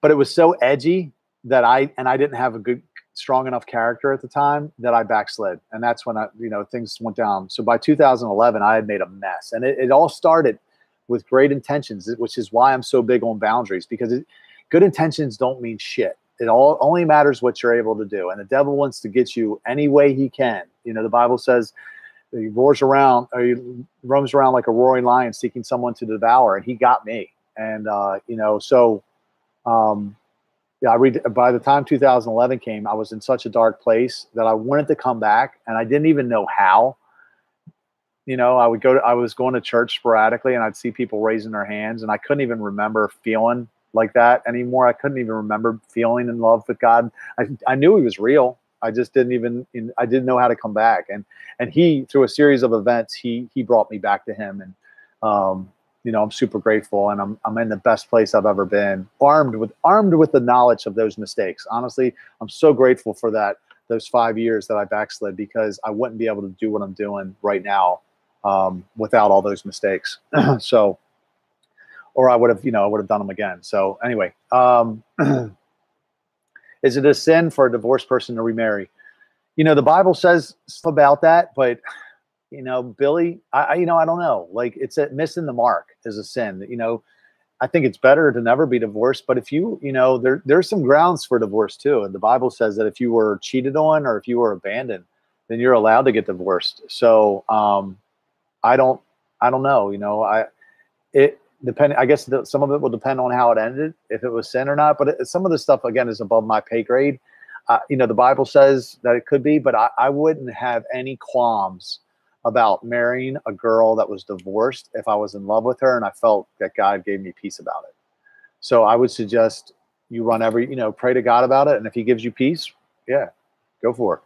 But it was so edgy that I and I didn't have a good strong enough character at the time that I backslid. And that's when I, you know, things went down. So by 2011, I had made a mess. And it, it all started with great intentions, which is why I'm so big on boundaries because it, good intentions don't mean shit. It all only matters what you're able to do. And the devil wants to get you any way he can. You know, the Bible says he roars around or he roams around like a roaring lion seeking someone to devour. And he got me. And, uh, you know, so, um, yeah, I read by the time 2011 came, I was in such a dark place that I wanted to come back and I didn't even know how. You know, I would go to, I was going to church sporadically and I'd see people raising their hands and I couldn't even remember feeling like that anymore. I couldn't even remember feeling in love with God. I, I knew he was real. I just didn't even I didn't know how to come back. And and he through a series of events he he brought me back to him and um, you know I'm super grateful and I'm I'm in the best place I've ever been armed with armed with the knowledge of those mistakes. Honestly, I'm so grateful for that those five years that I backslid because I wouldn't be able to do what I'm doing right now um, without all those mistakes. so, or I would have, you know, I would have done them again. So anyway, um, is it a sin for a divorced person to remarry? You know, the Bible says about that, but you know, Billy, I, you know, I don't know. Like it's a missing the mark is a sin. You know, I think it's better to never be divorced. But if you, you know, there there's some grounds for divorce too. And the Bible says that if you were cheated on or if you were abandoned, then you're allowed to get divorced. So um, I don't, I don't know. You know, I it depend. I guess the, some of it will depend on how it ended, if it was sin or not. But it, some of the stuff again is above my pay grade. Uh, you know, the Bible says that it could be, but I, I wouldn't have any qualms about marrying a girl that was divorced if I was in love with her and I felt that God gave me peace about it. So I would suggest you run every, you know, pray to God about it. And if he gives you peace, yeah, go for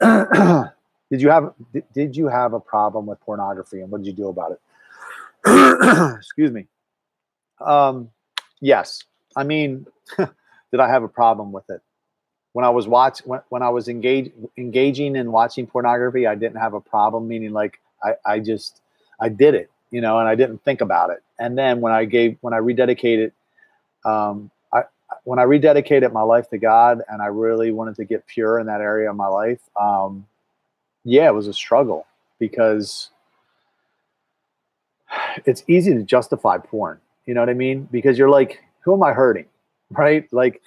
it. did you have did you have a problem with pornography and what did you do about it? Excuse me. Um, yes. I mean, did I have a problem with it? When I was watch when, when I was engaged engaging in watching pornography, I didn't have a problem. Meaning, like I, I just I did it, you know, and I didn't think about it. And then when I gave when I rededicated, um, I when I rededicated my life to God, and I really wanted to get pure in that area of my life, um, yeah, it was a struggle because it's easy to justify porn. You know what I mean? Because you're like, who am I hurting? Right? Like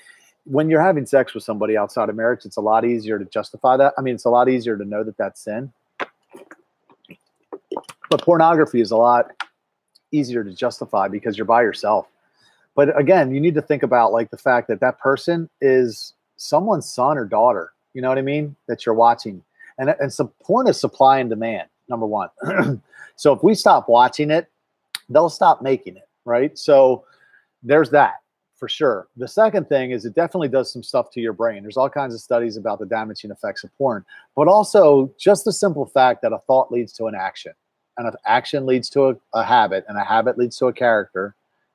when you're having sex with somebody outside of marriage, it's a lot easier to justify that. I mean, it's a lot easier to know that that's sin. But pornography is a lot easier to justify because you're by yourself. But again, you need to think about like the fact that that person is someone's son or daughter. You know what I mean? That you're watching, and and some porn is supply and demand. Number one. so if we stop watching it, they'll stop making it. Right. So there's that for sure. The second thing is it definitely does some stuff to your brain. There's all kinds of studies about the damaging effects of porn, but also just the simple fact that a thought leads to an action, and if action leads to a, a habit, and a habit leads to a character,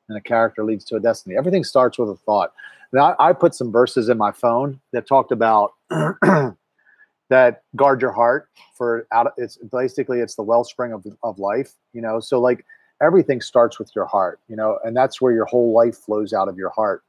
and a character leads to a destiny. Everything starts with a thought. Now, I, I put some verses in my phone that talked about that guard your heart for out. It's basically it's the wellspring of of life. You know, so like everything starts with your heart, you know, and that's where your whole life flows out of your heart.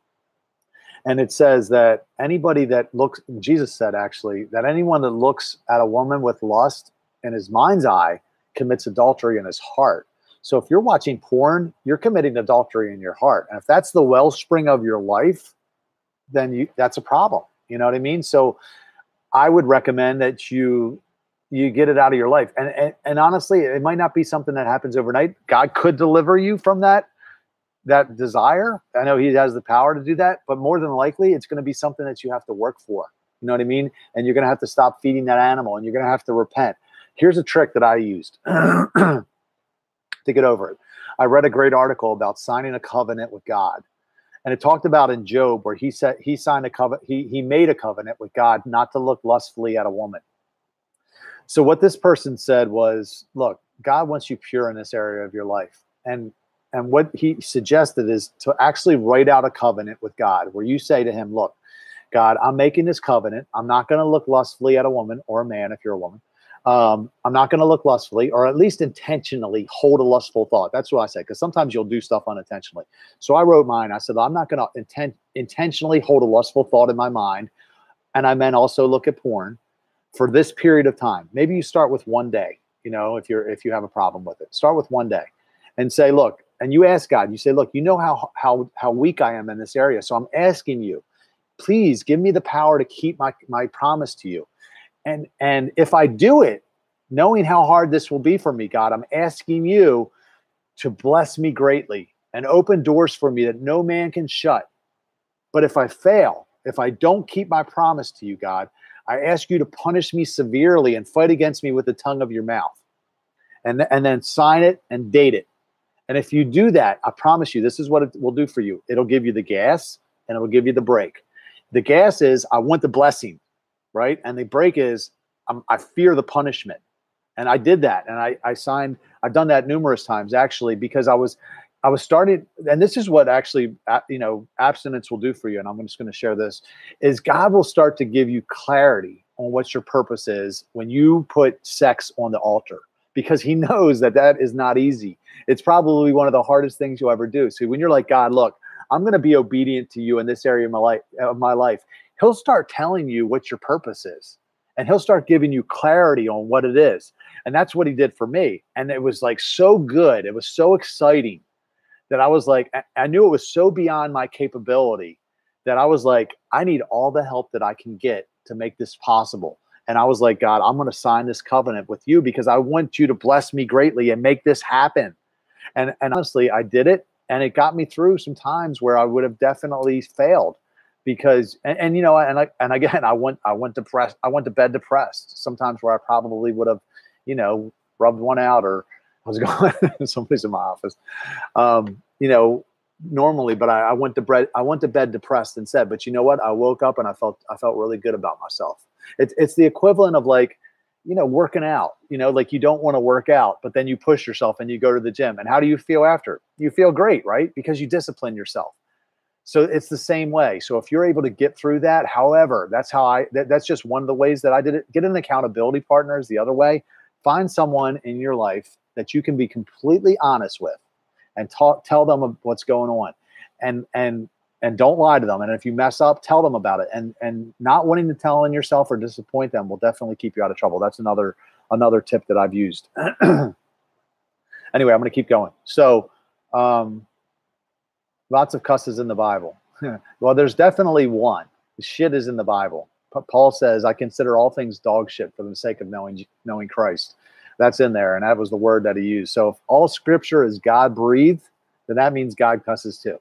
And it says that anybody that looks, Jesus said actually, that anyone that looks at a woman with lust in his mind's eye commits adultery in his heart. So if you're watching porn, you're committing adultery in your heart. And if that's the wellspring of your life, then you, that's a problem. You know what I mean? So I would recommend that you you get it out of your life. And, and and honestly, it might not be something that happens overnight. God could deliver you from that that desire. I know He has the power to do that, but more than likely, it's going to be something that you have to work for. You know what I mean? And you're going to have to stop feeding that animal, and you're going to have to repent. Here's a trick that I used to get over it. I read a great article about signing a covenant with God. And it talked about in Job where he said he signed a covenant, he, he made a covenant with God not to look lustfully at a woman. So what this person said was, look, God wants you pure in this area of your life. And and what he suggested is to actually write out a covenant with God where you say to him, look, God, I'm making this covenant. I'm not going to look lustfully at a woman or a man if you're a woman. Um, I'm not going to look lustfully, or at least intentionally hold a lustful thought. That's what I say, because sometimes you'll do stuff unintentionally. So I wrote mine. I said, I'm not going to intent intentionally hold a lustful thought in my mind. And I meant also look at porn for this period of time. Maybe you start with one day, you know, if you're if you have a problem with it. Start with one day and say, look, and you ask God, you say, look, you know how how how weak I am in this area. So I'm asking you, please give me the power to keep my my promise to you. And and if I do it, knowing how hard this will be for me, God, I'm asking you to bless me greatly and open doors for me that no man can shut. But if I fail, if I don't keep my promise to you, God, I ask you to punish me severely and fight against me with the tongue of your mouth. And, th- and then sign it and date it. And if you do that, I promise you, this is what it will do for you. It'll give you the gas and it'll give you the brake. The gas is, I want the blessing, right? And the brake is I'm, I fear the punishment. And I did that. And I, I signed, I've done that numerous times actually, because I was, I was starting, and this is what actually, you know, abstinence will do for you. And I'm just going to share this is God will start to give you clarity on what your purpose is when you put sex on the altar because he knows that that is not easy. It's probably one of the hardest things you'll ever do. So when you're like, God, look, I'm going to be obedient to you in this area of my life, of my life, he'll start telling you what your purpose is and he'll start giving you clarity on what it is. And that's what he did for me. And it was like so good. It was so exciting that I was like, I knew it was so beyond my capability that I was like, I need all the help that I can get to make this possible. And I was like, God, I'm going to sign this covenant with you because I want you to bless me greatly and make this happen. And, and honestly, I did it. And it got me through some times where I would have definitely failed because and, and, you know and I and again I went I went depressed I went to bed depressed sometimes where I probably would have you know rubbed one out or I was going? Someplace in my office. Um, you know normally but I, I went to bed I went to bed depressed and said but you know what? I woke up and I felt I felt really good about myself. It's it's the equivalent of like you know working out you know like you don't want to work out but then you push yourself and you go to the gym. And how do you feel after? You feel great right? Because you discipline yourself. So it's the same way. So if you're able to get through that, however, that's how I, that, that's just one of the ways that I did it. Get an accountability partner is the other way. Find someone in your life that you can be completely honest with and talk, tell them what's going on and, and, and don't lie to them. And if you mess up, tell them about it. And, and not wanting to tell on yourself or disappoint them will definitely keep you out of trouble. That's another, another tip that I've used. anyway, I'm going to keep going. So, um, lots of cusses in the Bible. well, there's definitely one. Shit is in the Bible. Paul says, "I consider all things dog shit for the sake of knowing knowing Christ." That's in there, and that was the word that he used. So, if all Scripture is God breathed, then that means God cusses too.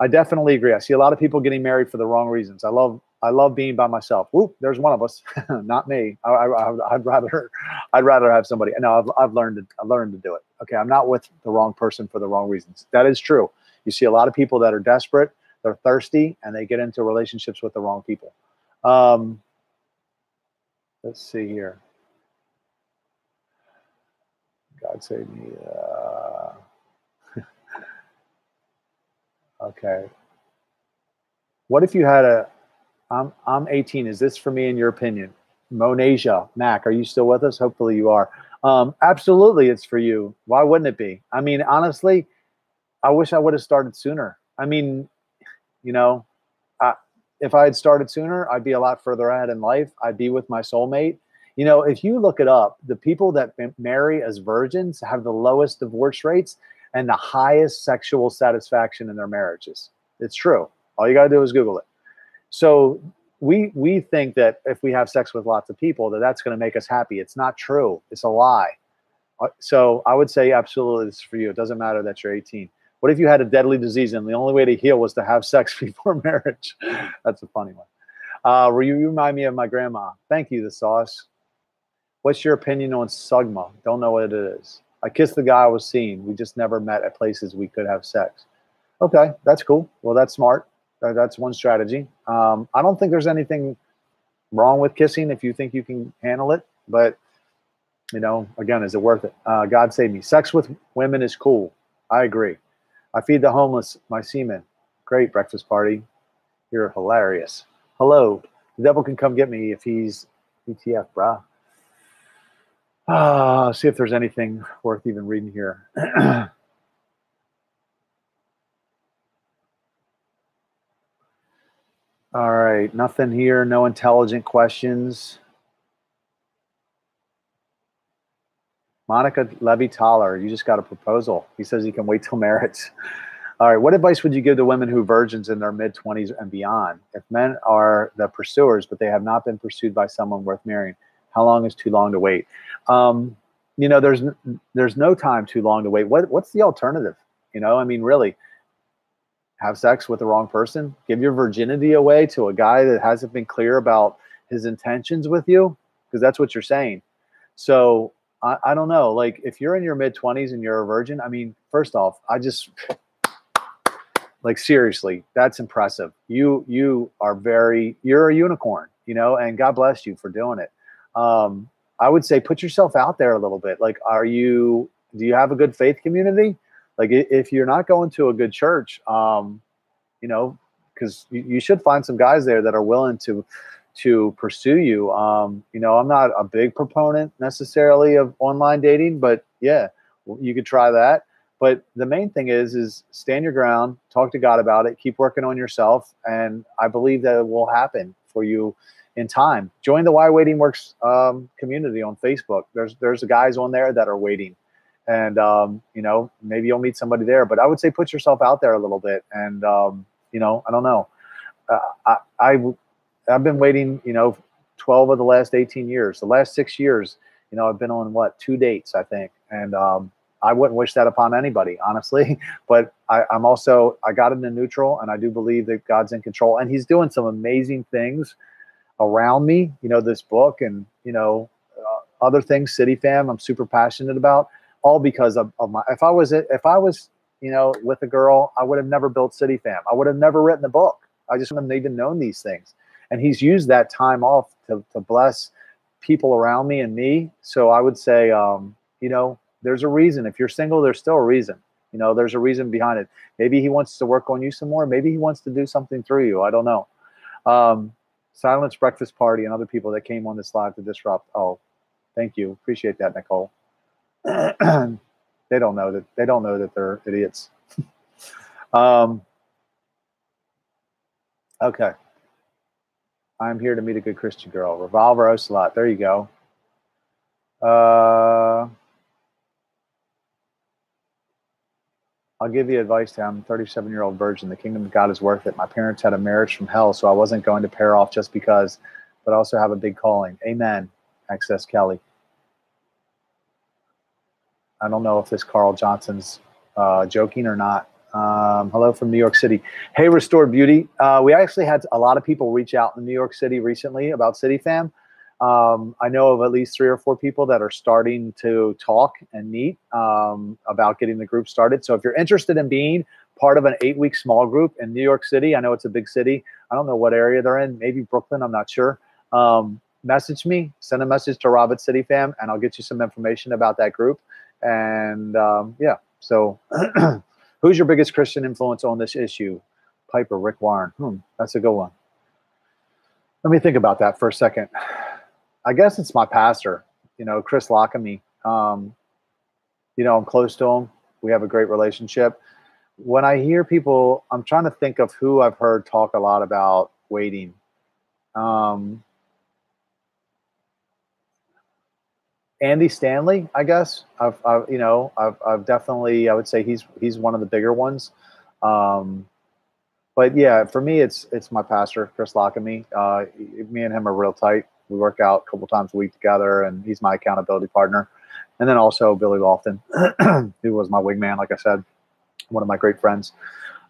I definitely agree. I see a lot of people getting married for the wrong reasons. I love I love being by myself. Whoop, there's one of us, not me. I, would rather I'd rather have somebody. No, I've, I've learned to I learned to do it. Okay, I'm not with the wrong person for the wrong reasons. That is true. You see a lot of people that are desperate, they're thirsty, and they get into relationships with the wrong people. Um, let's see here. God save me. Uh, okay. What if you had a? I'm I'm 18. Is this for me in your opinion? Monasia, Mac, are you still with us? Hopefully you are. Um, absolutely, it's for you. Why wouldn't it be? I mean, honestly, I wish I would have started sooner. I mean, you know, I, if I had started sooner, I'd be a lot further ahead in life. I'd be with my soulmate. You know, if you look it up, the people that marry as virgins have the lowest divorce rates and the highest sexual satisfaction in their marriages. It's true. All you got to do is Google it. So we we think that if we have sex with lots of people, that that's going to make us happy. It's not true. It's a lie. Uh, so I would say absolutely this is for you. It doesn't matter that you're 18. What if you had a deadly disease and the only way to heal was to have sex before marriage? That's a funny one. Uh, you remind me of my grandma. Thank you, the sauce. What's your opinion on Sugma? Don't know what it is. I kissed the guy I was seeing. We just never met at places we could have sex. Okay, that's cool. Well, that's smart. That's one strategy. Um, I don't think there's anything wrong with kissing if you think you can handle it. But, you know, again, is it worth it? Uh, God save me. Sex with women is cool. I agree. I feed the homeless my semen. Great breakfast party. You're hilarious. Hello. The devil can come get me if he's ETF, brah. Ah, see if there's anything worth even reading here. All right, nothing here. No intelligent questions. Monica Levy Toller, you just got a proposal. He says he can wait till marriage. All right, what advice would you give to women who virgins in their mid 20s and beyond? If men are the pursuers, but they have not been pursued by someone worth marrying, how long is too long to wait? Um, you know, there's there's no time too long to wait. What what's the alternative? You know, I mean, really, have sex with the wrong person, give your virginity away to a guy that hasn't been clear about his intentions with you, because that's what you're saying. So I, I don't know. Like if you're in your mid 20s and you're a virgin, I mean, first off, I just like seriously, that's impressive. You you are very you're a unicorn. you know, and God bless you for doing it. Um, I would say put yourself out there a little bit. Like, are you, do you have a good faith community? Like, if you're not going to a good church, um, you know, because you, you should find some guys there that are willing to, to pursue you. Um, you know, I'm not a big proponent necessarily of online dating, but yeah, you could try that. But the main thing is, is stand your ground, talk to God about it, keep working on yourself, and I believe that it will happen for you in time. Join the Why Waiting Works um, community on Facebook. There's there's guys on there that are waiting, and um, you know maybe you'll meet somebody there. But I would say put yourself out there a little bit, and um, you know I don't know. Uh, I, I I've been waiting, you know, 12 of the last 18 years. The last six years, you know, I've been on what two dates, I think, and um, I wouldn't wish that upon anybody, honestly. But I, I'm also I got into neutral, and I do believe that God's in control, and He's doing some amazing things around me. You know, this book, and you know, uh, other things, City Fam. I'm super passionate about, all because of, of my. If I was if I was you know with a girl, I would have never built City Fam. I would have never written the book. I just wouldn't have even known these things and he's used that time off to, to bless people around me and me. So I would say, um, you know, there's a reason. If you're single, there's still a reason. You know, there's a reason behind it. Maybe he wants to work on you some more. Maybe he wants to do something through you. I don't know. Um, Silence Breakfast Party and other people that came on this live to disrupt. Oh, thank you. Appreciate that, Nicole. they don't know that they don't know that they're idiots. um, okay. I'm here to meet a good Christian girl. Revolver Ocelot. There you go. Uh, I'll give you advice I'm a 37 year old virgin. The kingdom of God is worth it. My parents had a marriage from hell, so I wasn't going to pair off just because, but also have a big calling. Amen. Access Kelly. I don't know if this Carl Johnson's uh, joking or not. Um, hello from New York City. Hey, Restored Beauty. Uh, we actually had a lot of people reach out in New York City recently about City Fam. Um, I know of at least three or four people that are starting to talk and meet um, about getting the group started. So if you're interested in being part of an eight week small group in New York City, I know it's a big city. I don't know what area they're in, maybe Brooklyn, I'm not sure. Um, message me, send a message to Rob at City Fam, and I'll get you some information about that group. And um, yeah, so Who's your biggest Christian influence on this issue? Piper, Rick Warren. Hmm, that's a good one. Let me think about that for a second. I guess it's my pastor, you know, Chris Lockamy. Um, you know, I'm close to him. We have a great relationship. When I hear people, I'm trying to think of who I've heard talk a lot about waiting. Um, Andy Stanley, I guess. I've, I've, you know, I've, I've definitely, I would say he's he's one of the bigger ones. Um, but yeah, for me, it's it's my pastor, Chris Lockamy. Uh, me and him are real tight. We work out a couple times a week together, and he's my accountability partner. And then also Billy Lofton, who was my wingman, like I said, one of my great friends.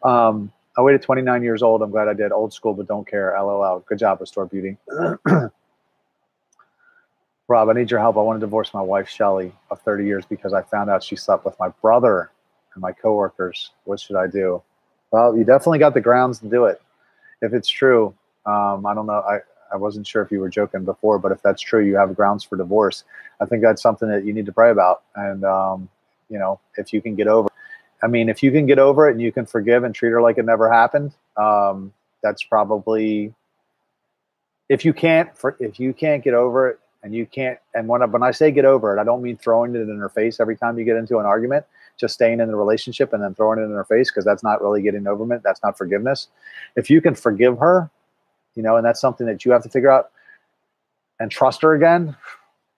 Um, I waited 29 years old. I'm glad I did. Old school, but don't care. LOL. Good job, Restore Beauty. Rob, I need your help. I want to divorce my wife, Shelly, of 30 years because I found out she slept with my brother and my coworkers. What should I do? Well, you definitely got the grounds to do it. If it's true, um, I don't know. I, I wasn't sure if you were joking before, but if that's true, you have grounds for divorce. I think that's something that you need to pray about. And, um, you know, if you can get over I mean, if you can get over it and you can forgive and treat her like it never happened, um, that's probably if you can't for, if you can't get over it and you can't and when I, when I say get over it i don't mean throwing it in her face every time you get into an argument just staying in the relationship and then throwing it in her face because that's not really getting over it that's not forgiveness if you can forgive her you know and that's something that you have to figure out and trust her again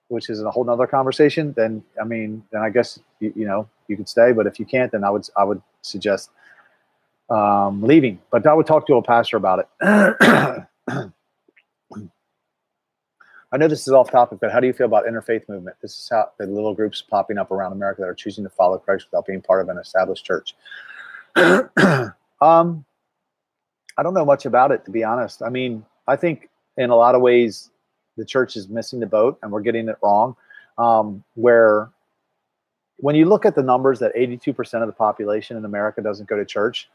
which is a whole nother conversation then i mean then i guess you, you know you could stay but if you can't then i would i would suggest um, leaving but i would talk to a pastor about it I know this is off topic, but how do you feel about interfaith movement? This is how the little groups popping up around America that are choosing to follow Christ without being part of an established church. um, I don't know much about it, to be honest. I mean, I think in a lot of ways the church is missing the boat and we're getting it wrong. Um, where when you look at the numbers that 82% of the population in America doesn't go to church,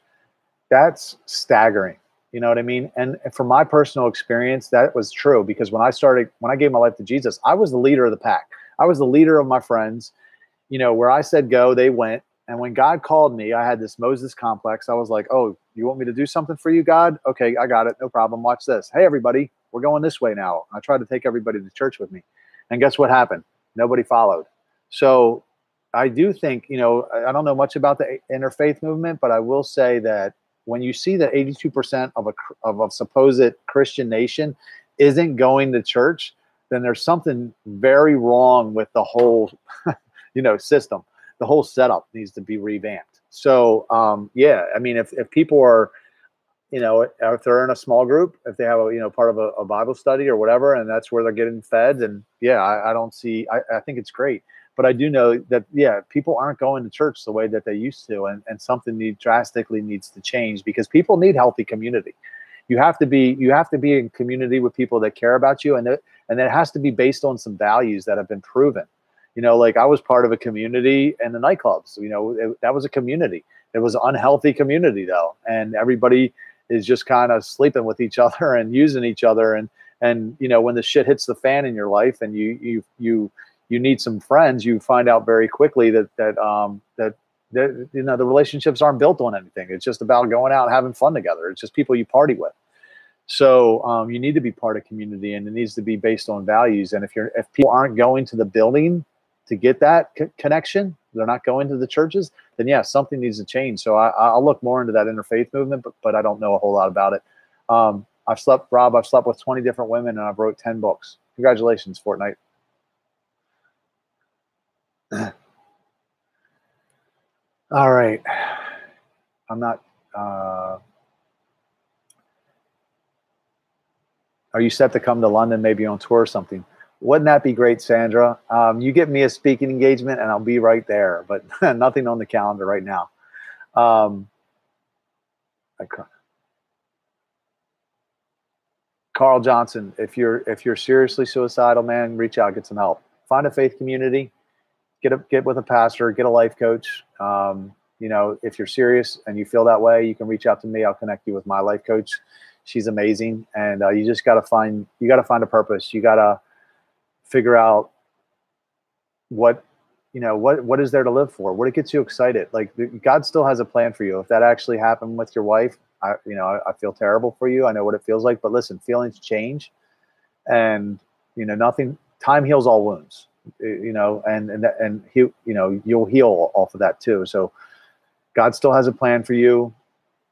that's staggering. You know what I mean? And from my personal experience, that was true because when I started, when I gave my life to Jesus, I was the leader of the pack. I was the leader of my friends. You know, where I said go, they went. And when God called me, I had this Moses complex. I was like, oh, you want me to do something for you, God? Okay, I got it. No problem. Watch this. Hey, everybody, we're going this way now. I tried to take everybody to church with me. And guess what happened? Nobody followed. So I do think, you know, I don't know much about the interfaith movement, but I will say that when you see that 82% of a, of a supposed Christian nation isn't going to church, then there's something very wrong with the whole, you know, system. The whole setup needs to be revamped. So, um, yeah, I mean, if, if people are, you know, if they're in a small group, if they have a, you know, part of a, a Bible study or whatever, and that's where they're getting fed, and yeah, I, I don't see, I, I think it's great. But I do know that, yeah, people aren't going to church the way that they used to, and, and something need, drastically needs to change because people need healthy community. You have to be, you have to be in community with people that care about you, and it, and it has to be based on some values that have been proven. You know, like I was part of a community and the nightclubs. You know, it, that was a community. It was an unhealthy community though, and everybody is just kind of sleeping with each other and using each other and and you know when the shit hits the fan in your life and you you you you need some friends you find out very quickly that that um that that you know the relationships aren't built on anything it's just about going out and having fun together it's just people you party with so um, you need to be part of community and it needs to be based on values and if you're if people aren't going to the building to get that connection they're not going to the churches, then yeah, something needs to change. So I, will look more into that interfaith movement, but, but I don't know a whole lot about it. Um, I've slept, Rob, I've slept with 20 different women and I've wrote 10 books. Congratulations, Fortnite. All right. I'm not, uh, are you set to come to London, maybe on tour or something? Wouldn't that be great, Sandra? Um, you get me a speaking engagement and I'll be right there, but nothing on the calendar right now. Um, Carl Johnson, if you're if you're seriously suicidal, man, reach out, get some help. Find a faith community, get a, get with a pastor, get a life coach. Um, you know, if you're serious and you feel that way, you can reach out to me. I'll connect you with my life coach. She's amazing, and uh, you just got to find you got to find a purpose. You got to figure out what you know what what is there to live for? What it gets you excited? Like god still has a plan for you. If that actually happened with your wife i you know I, I, feel terrible for you. I know what it feels like but listen feelings change. And you know nothing time heals all wounds you know and and and he you know you'll heal off of that too. So god still has a plan for you.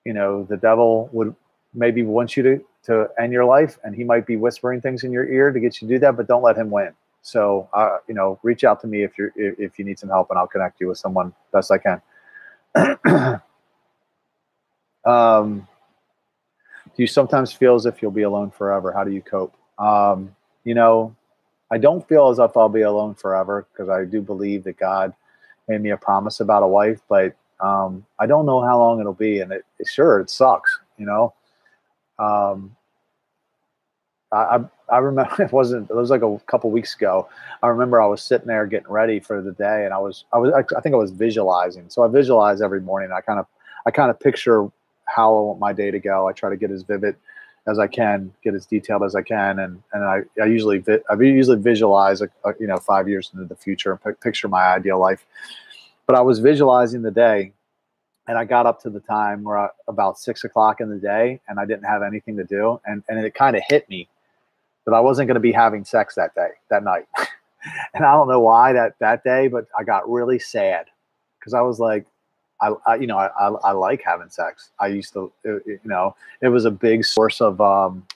You know the devil would maybe wants you to to end your life, and he might be whispering things in your ear to get you to do that. But don't let him win. So, uh, you know, reach out to me if you're if you need some help, and I'll connect you with someone best I can. um, do you sometimes feel as if you'll be alone forever? How do you cope? Um, you know, I don't feel as if I'll be alone forever because I do believe that God made me a promise about a wife, but um, I don't know how long it'll be, and it, sure it sucks, you know. Um, I, I remember it wasn't it was like a couple weeks ago. I remember I was sitting there getting ready for the day, and I was I was I think I was visualizing. So I visualize every morning. I kind of I kind of picture how I want my day to go. I try to get as vivid as I can, get as detailed as I can, and and I, I usually vi- I usually visualize a, a, you know five years into the future and picture my ideal life. But I was visualizing the day, and I got up to the time where I, about six o'clock in the day, and I didn't have anything to do, and and it kind of hit me that I wasn't going to be having sex that day, that night, and I don't know why that that day, but I got really sad because I was like, I, I you know I, I, I like having sex. I used to it, you know it was a big source of um,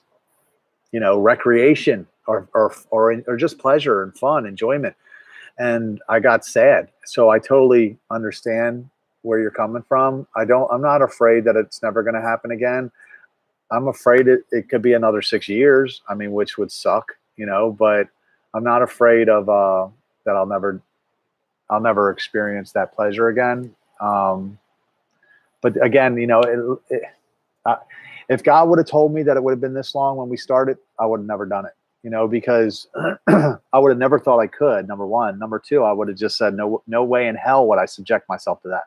you know recreation or or or or just pleasure and fun, enjoyment, and I got sad. So I totally understand where you're coming from. I don't. I'm not afraid that it's never going to happen again. I'm afraid it, it could be another six years. I mean, which would suck, you know. But I'm not afraid of uh, that. I'll never, I'll never experience that pleasure again. Um, but again, you know, it, it, uh, if God would have told me that it would have been this long when we started, I would have never done it. You know, because I would have never thought I could. Number one, number two, I would have just said, no, no way in hell would I subject myself to that.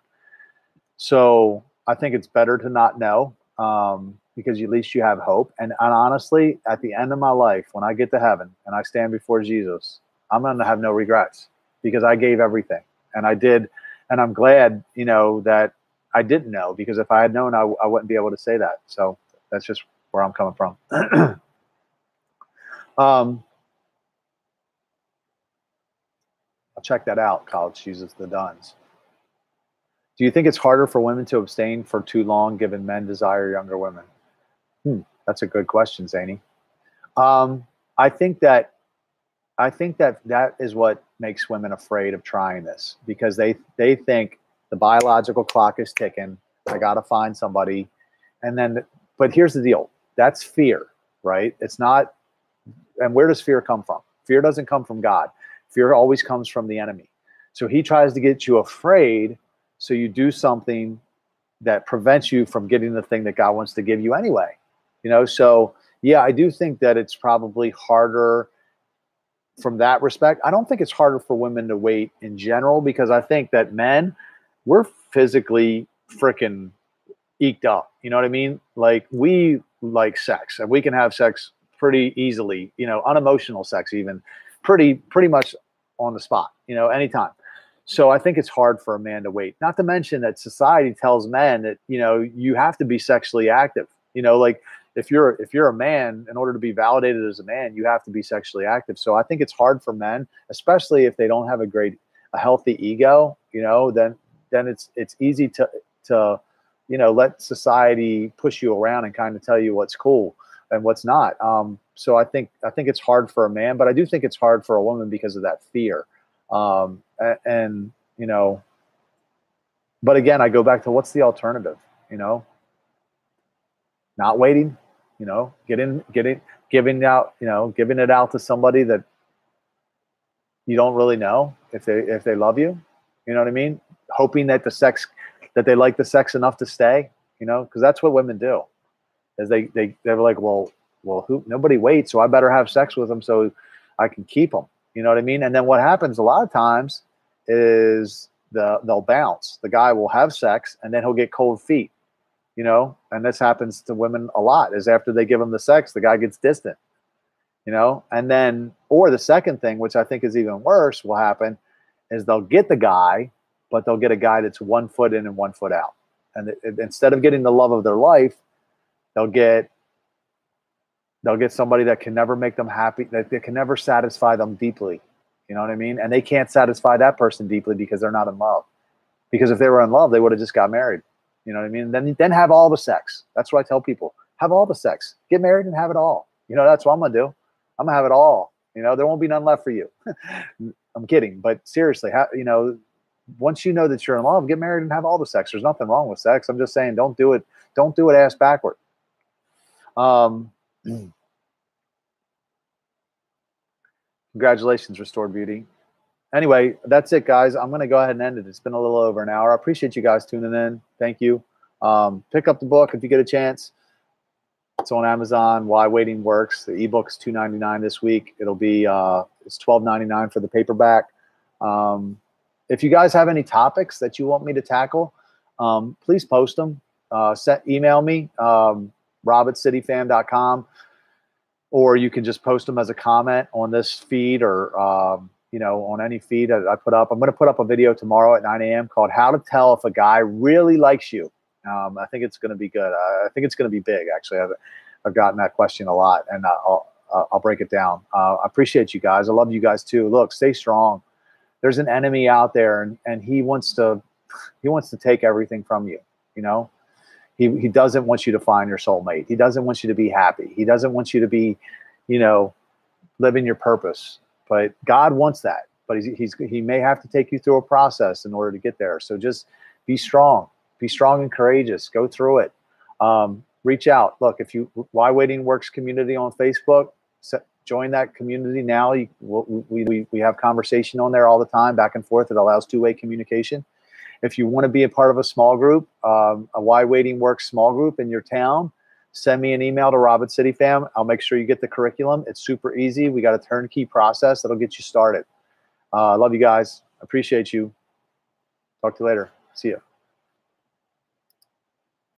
So I think it's better to not know. Um, because at least you have hope. And, and honestly, at the end of my life, when I get to heaven and I stand before Jesus, I'm going to have no regrets because I gave everything and I did. And I'm glad, you know, that I didn't know because if I had known, I, I wouldn't be able to say that. So that's just where I'm coming from. um, I'll check that out. College chooses the Duns. Do you think it's harder for women to abstain for too long given men desire younger women? Hmm, that's a good question, Zany. Um, I think that I think that that is what makes women afraid of trying this because they they think the biological clock is ticking. I got to find somebody, and then. But here's the deal: that's fear, right? It's not. And where does fear come from? Fear doesn't come from God. Fear always comes from the enemy. So he tries to get you afraid, so you do something that prevents you from getting the thing that God wants to give you anyway. You know, so yeah, I do think that it's probably harder from that respect. I don't think it's harder for women to wait in general because I think that men, we're physically freaking eked up. You know what I mean? Like we like sex and we can have sex pretty easily, you know, unemotional sex even pretty pretty much on the spot, you know, anytime. So I think it's hard for a man to wait. Not to mention that society tells men that, you know, you have to be sexually active. You know, like if you're if you're a man in order to be validated as a man you have to be sexually active so i think it's hard for men especially if they don't have a great a healthy ego you know then then it's it's easy to to you know let society push you around and kind of tell you what's cool and what's not um so i think i think it's hard for a man but i do think it's hard for a woman because of that fear um and, you know but again i go back to what's the alternative you know not waiting you know, getting getting giving out, you know, giving it out to somebody that you don't really know if they if they love you. You know what I mean? Hoping that the sex that they like the sex enough to stay, you know, because that's what women do. Is they they they're like, well, well, who nobody waits, so I better have sex with them so I can keep them. You know what I mean? And then what happens a lot of times is the they'll bounce. The guy will have sex and then he'll get cold feet you know, and this happens to women a lot is after they give them the sex, the guy gets distant, you know, and then, or the second thing, which I think is even worse, will happen is they'll get the guy, but they'll get a guy that's one foot in and one foot out. And it, it, instead of getting the love of their life, they'll get they'll get somebody that can never make them happy, that they can never satisfy them deeply. You know what I mean? And they can't satisfy that person deeply because they're not in love. Because if they were in love, they would have just got married. You know what I mean? Then then have all the sex. That's what I tell people. Have all the sex. Get married and have it all. You know, that's what I'm gonna do. I'm gonna have it all. You know, there won't be none left for you. I'm kidding, but seriously, you know, once you know that you're in love, get married and have all the sex. There's nothing wrong with sex. I'm just saying, don't do it. Don't do it ass backward. Um, congratulations, Restored Beauty anyway, that's it, guys. I'm going to go ahead and end it. It's been a little over an hour. I appreciate you guys tuning in. Thank you. Um, pick up the book if you get a chance. It's on Amazon. Why Waiting Works. The ebook's two ninety nine this week. It'll be uh, it's twelve ninety nine for the paperback. Um, if you guys have any topics that you want me to tackle, um, please post them. Uh, set email me um, rob at cityfam.com or you can just post them as a comment on this feed or um, you know, on any feed that I put up. I'm going to put up a video tomorrow at 9 a.m. called "How to Tell If a Guy Really Likes You." Um, I think it's going to be good. I think it's going to be big. Actually, I've, I've gotten that question a lot, and I'll I'll break it down. Uh, I appreciate you guys. I love you guys too. Look, stay strong. There's an enemy out there, and and he wants to he wants to take everything from you. You know, he he doesn't want you to find your soulmate. He doesn't want you to be happy. He doesn't want you to be, you know, living your purpose. But God wants that. But he's, he's he may have to take you through a process in order to get there. So just be strong, be strong and courageous. Go through it. Um, reach out. Look, if you Why Waiting Works community on Facebook, join that community now. You, we, we, we have conversation on there all the time, back and forth. It allows two way communication. If you want to be a part of a small group, um, a Why Waiting Works small group in your town, send me an email to Robert City Fam. I'll make sure you get the curriculum. It's super easy. We got a turnkey process that'll get you started. Uh, love you guys. Appreciate you. Talk to you later. See you.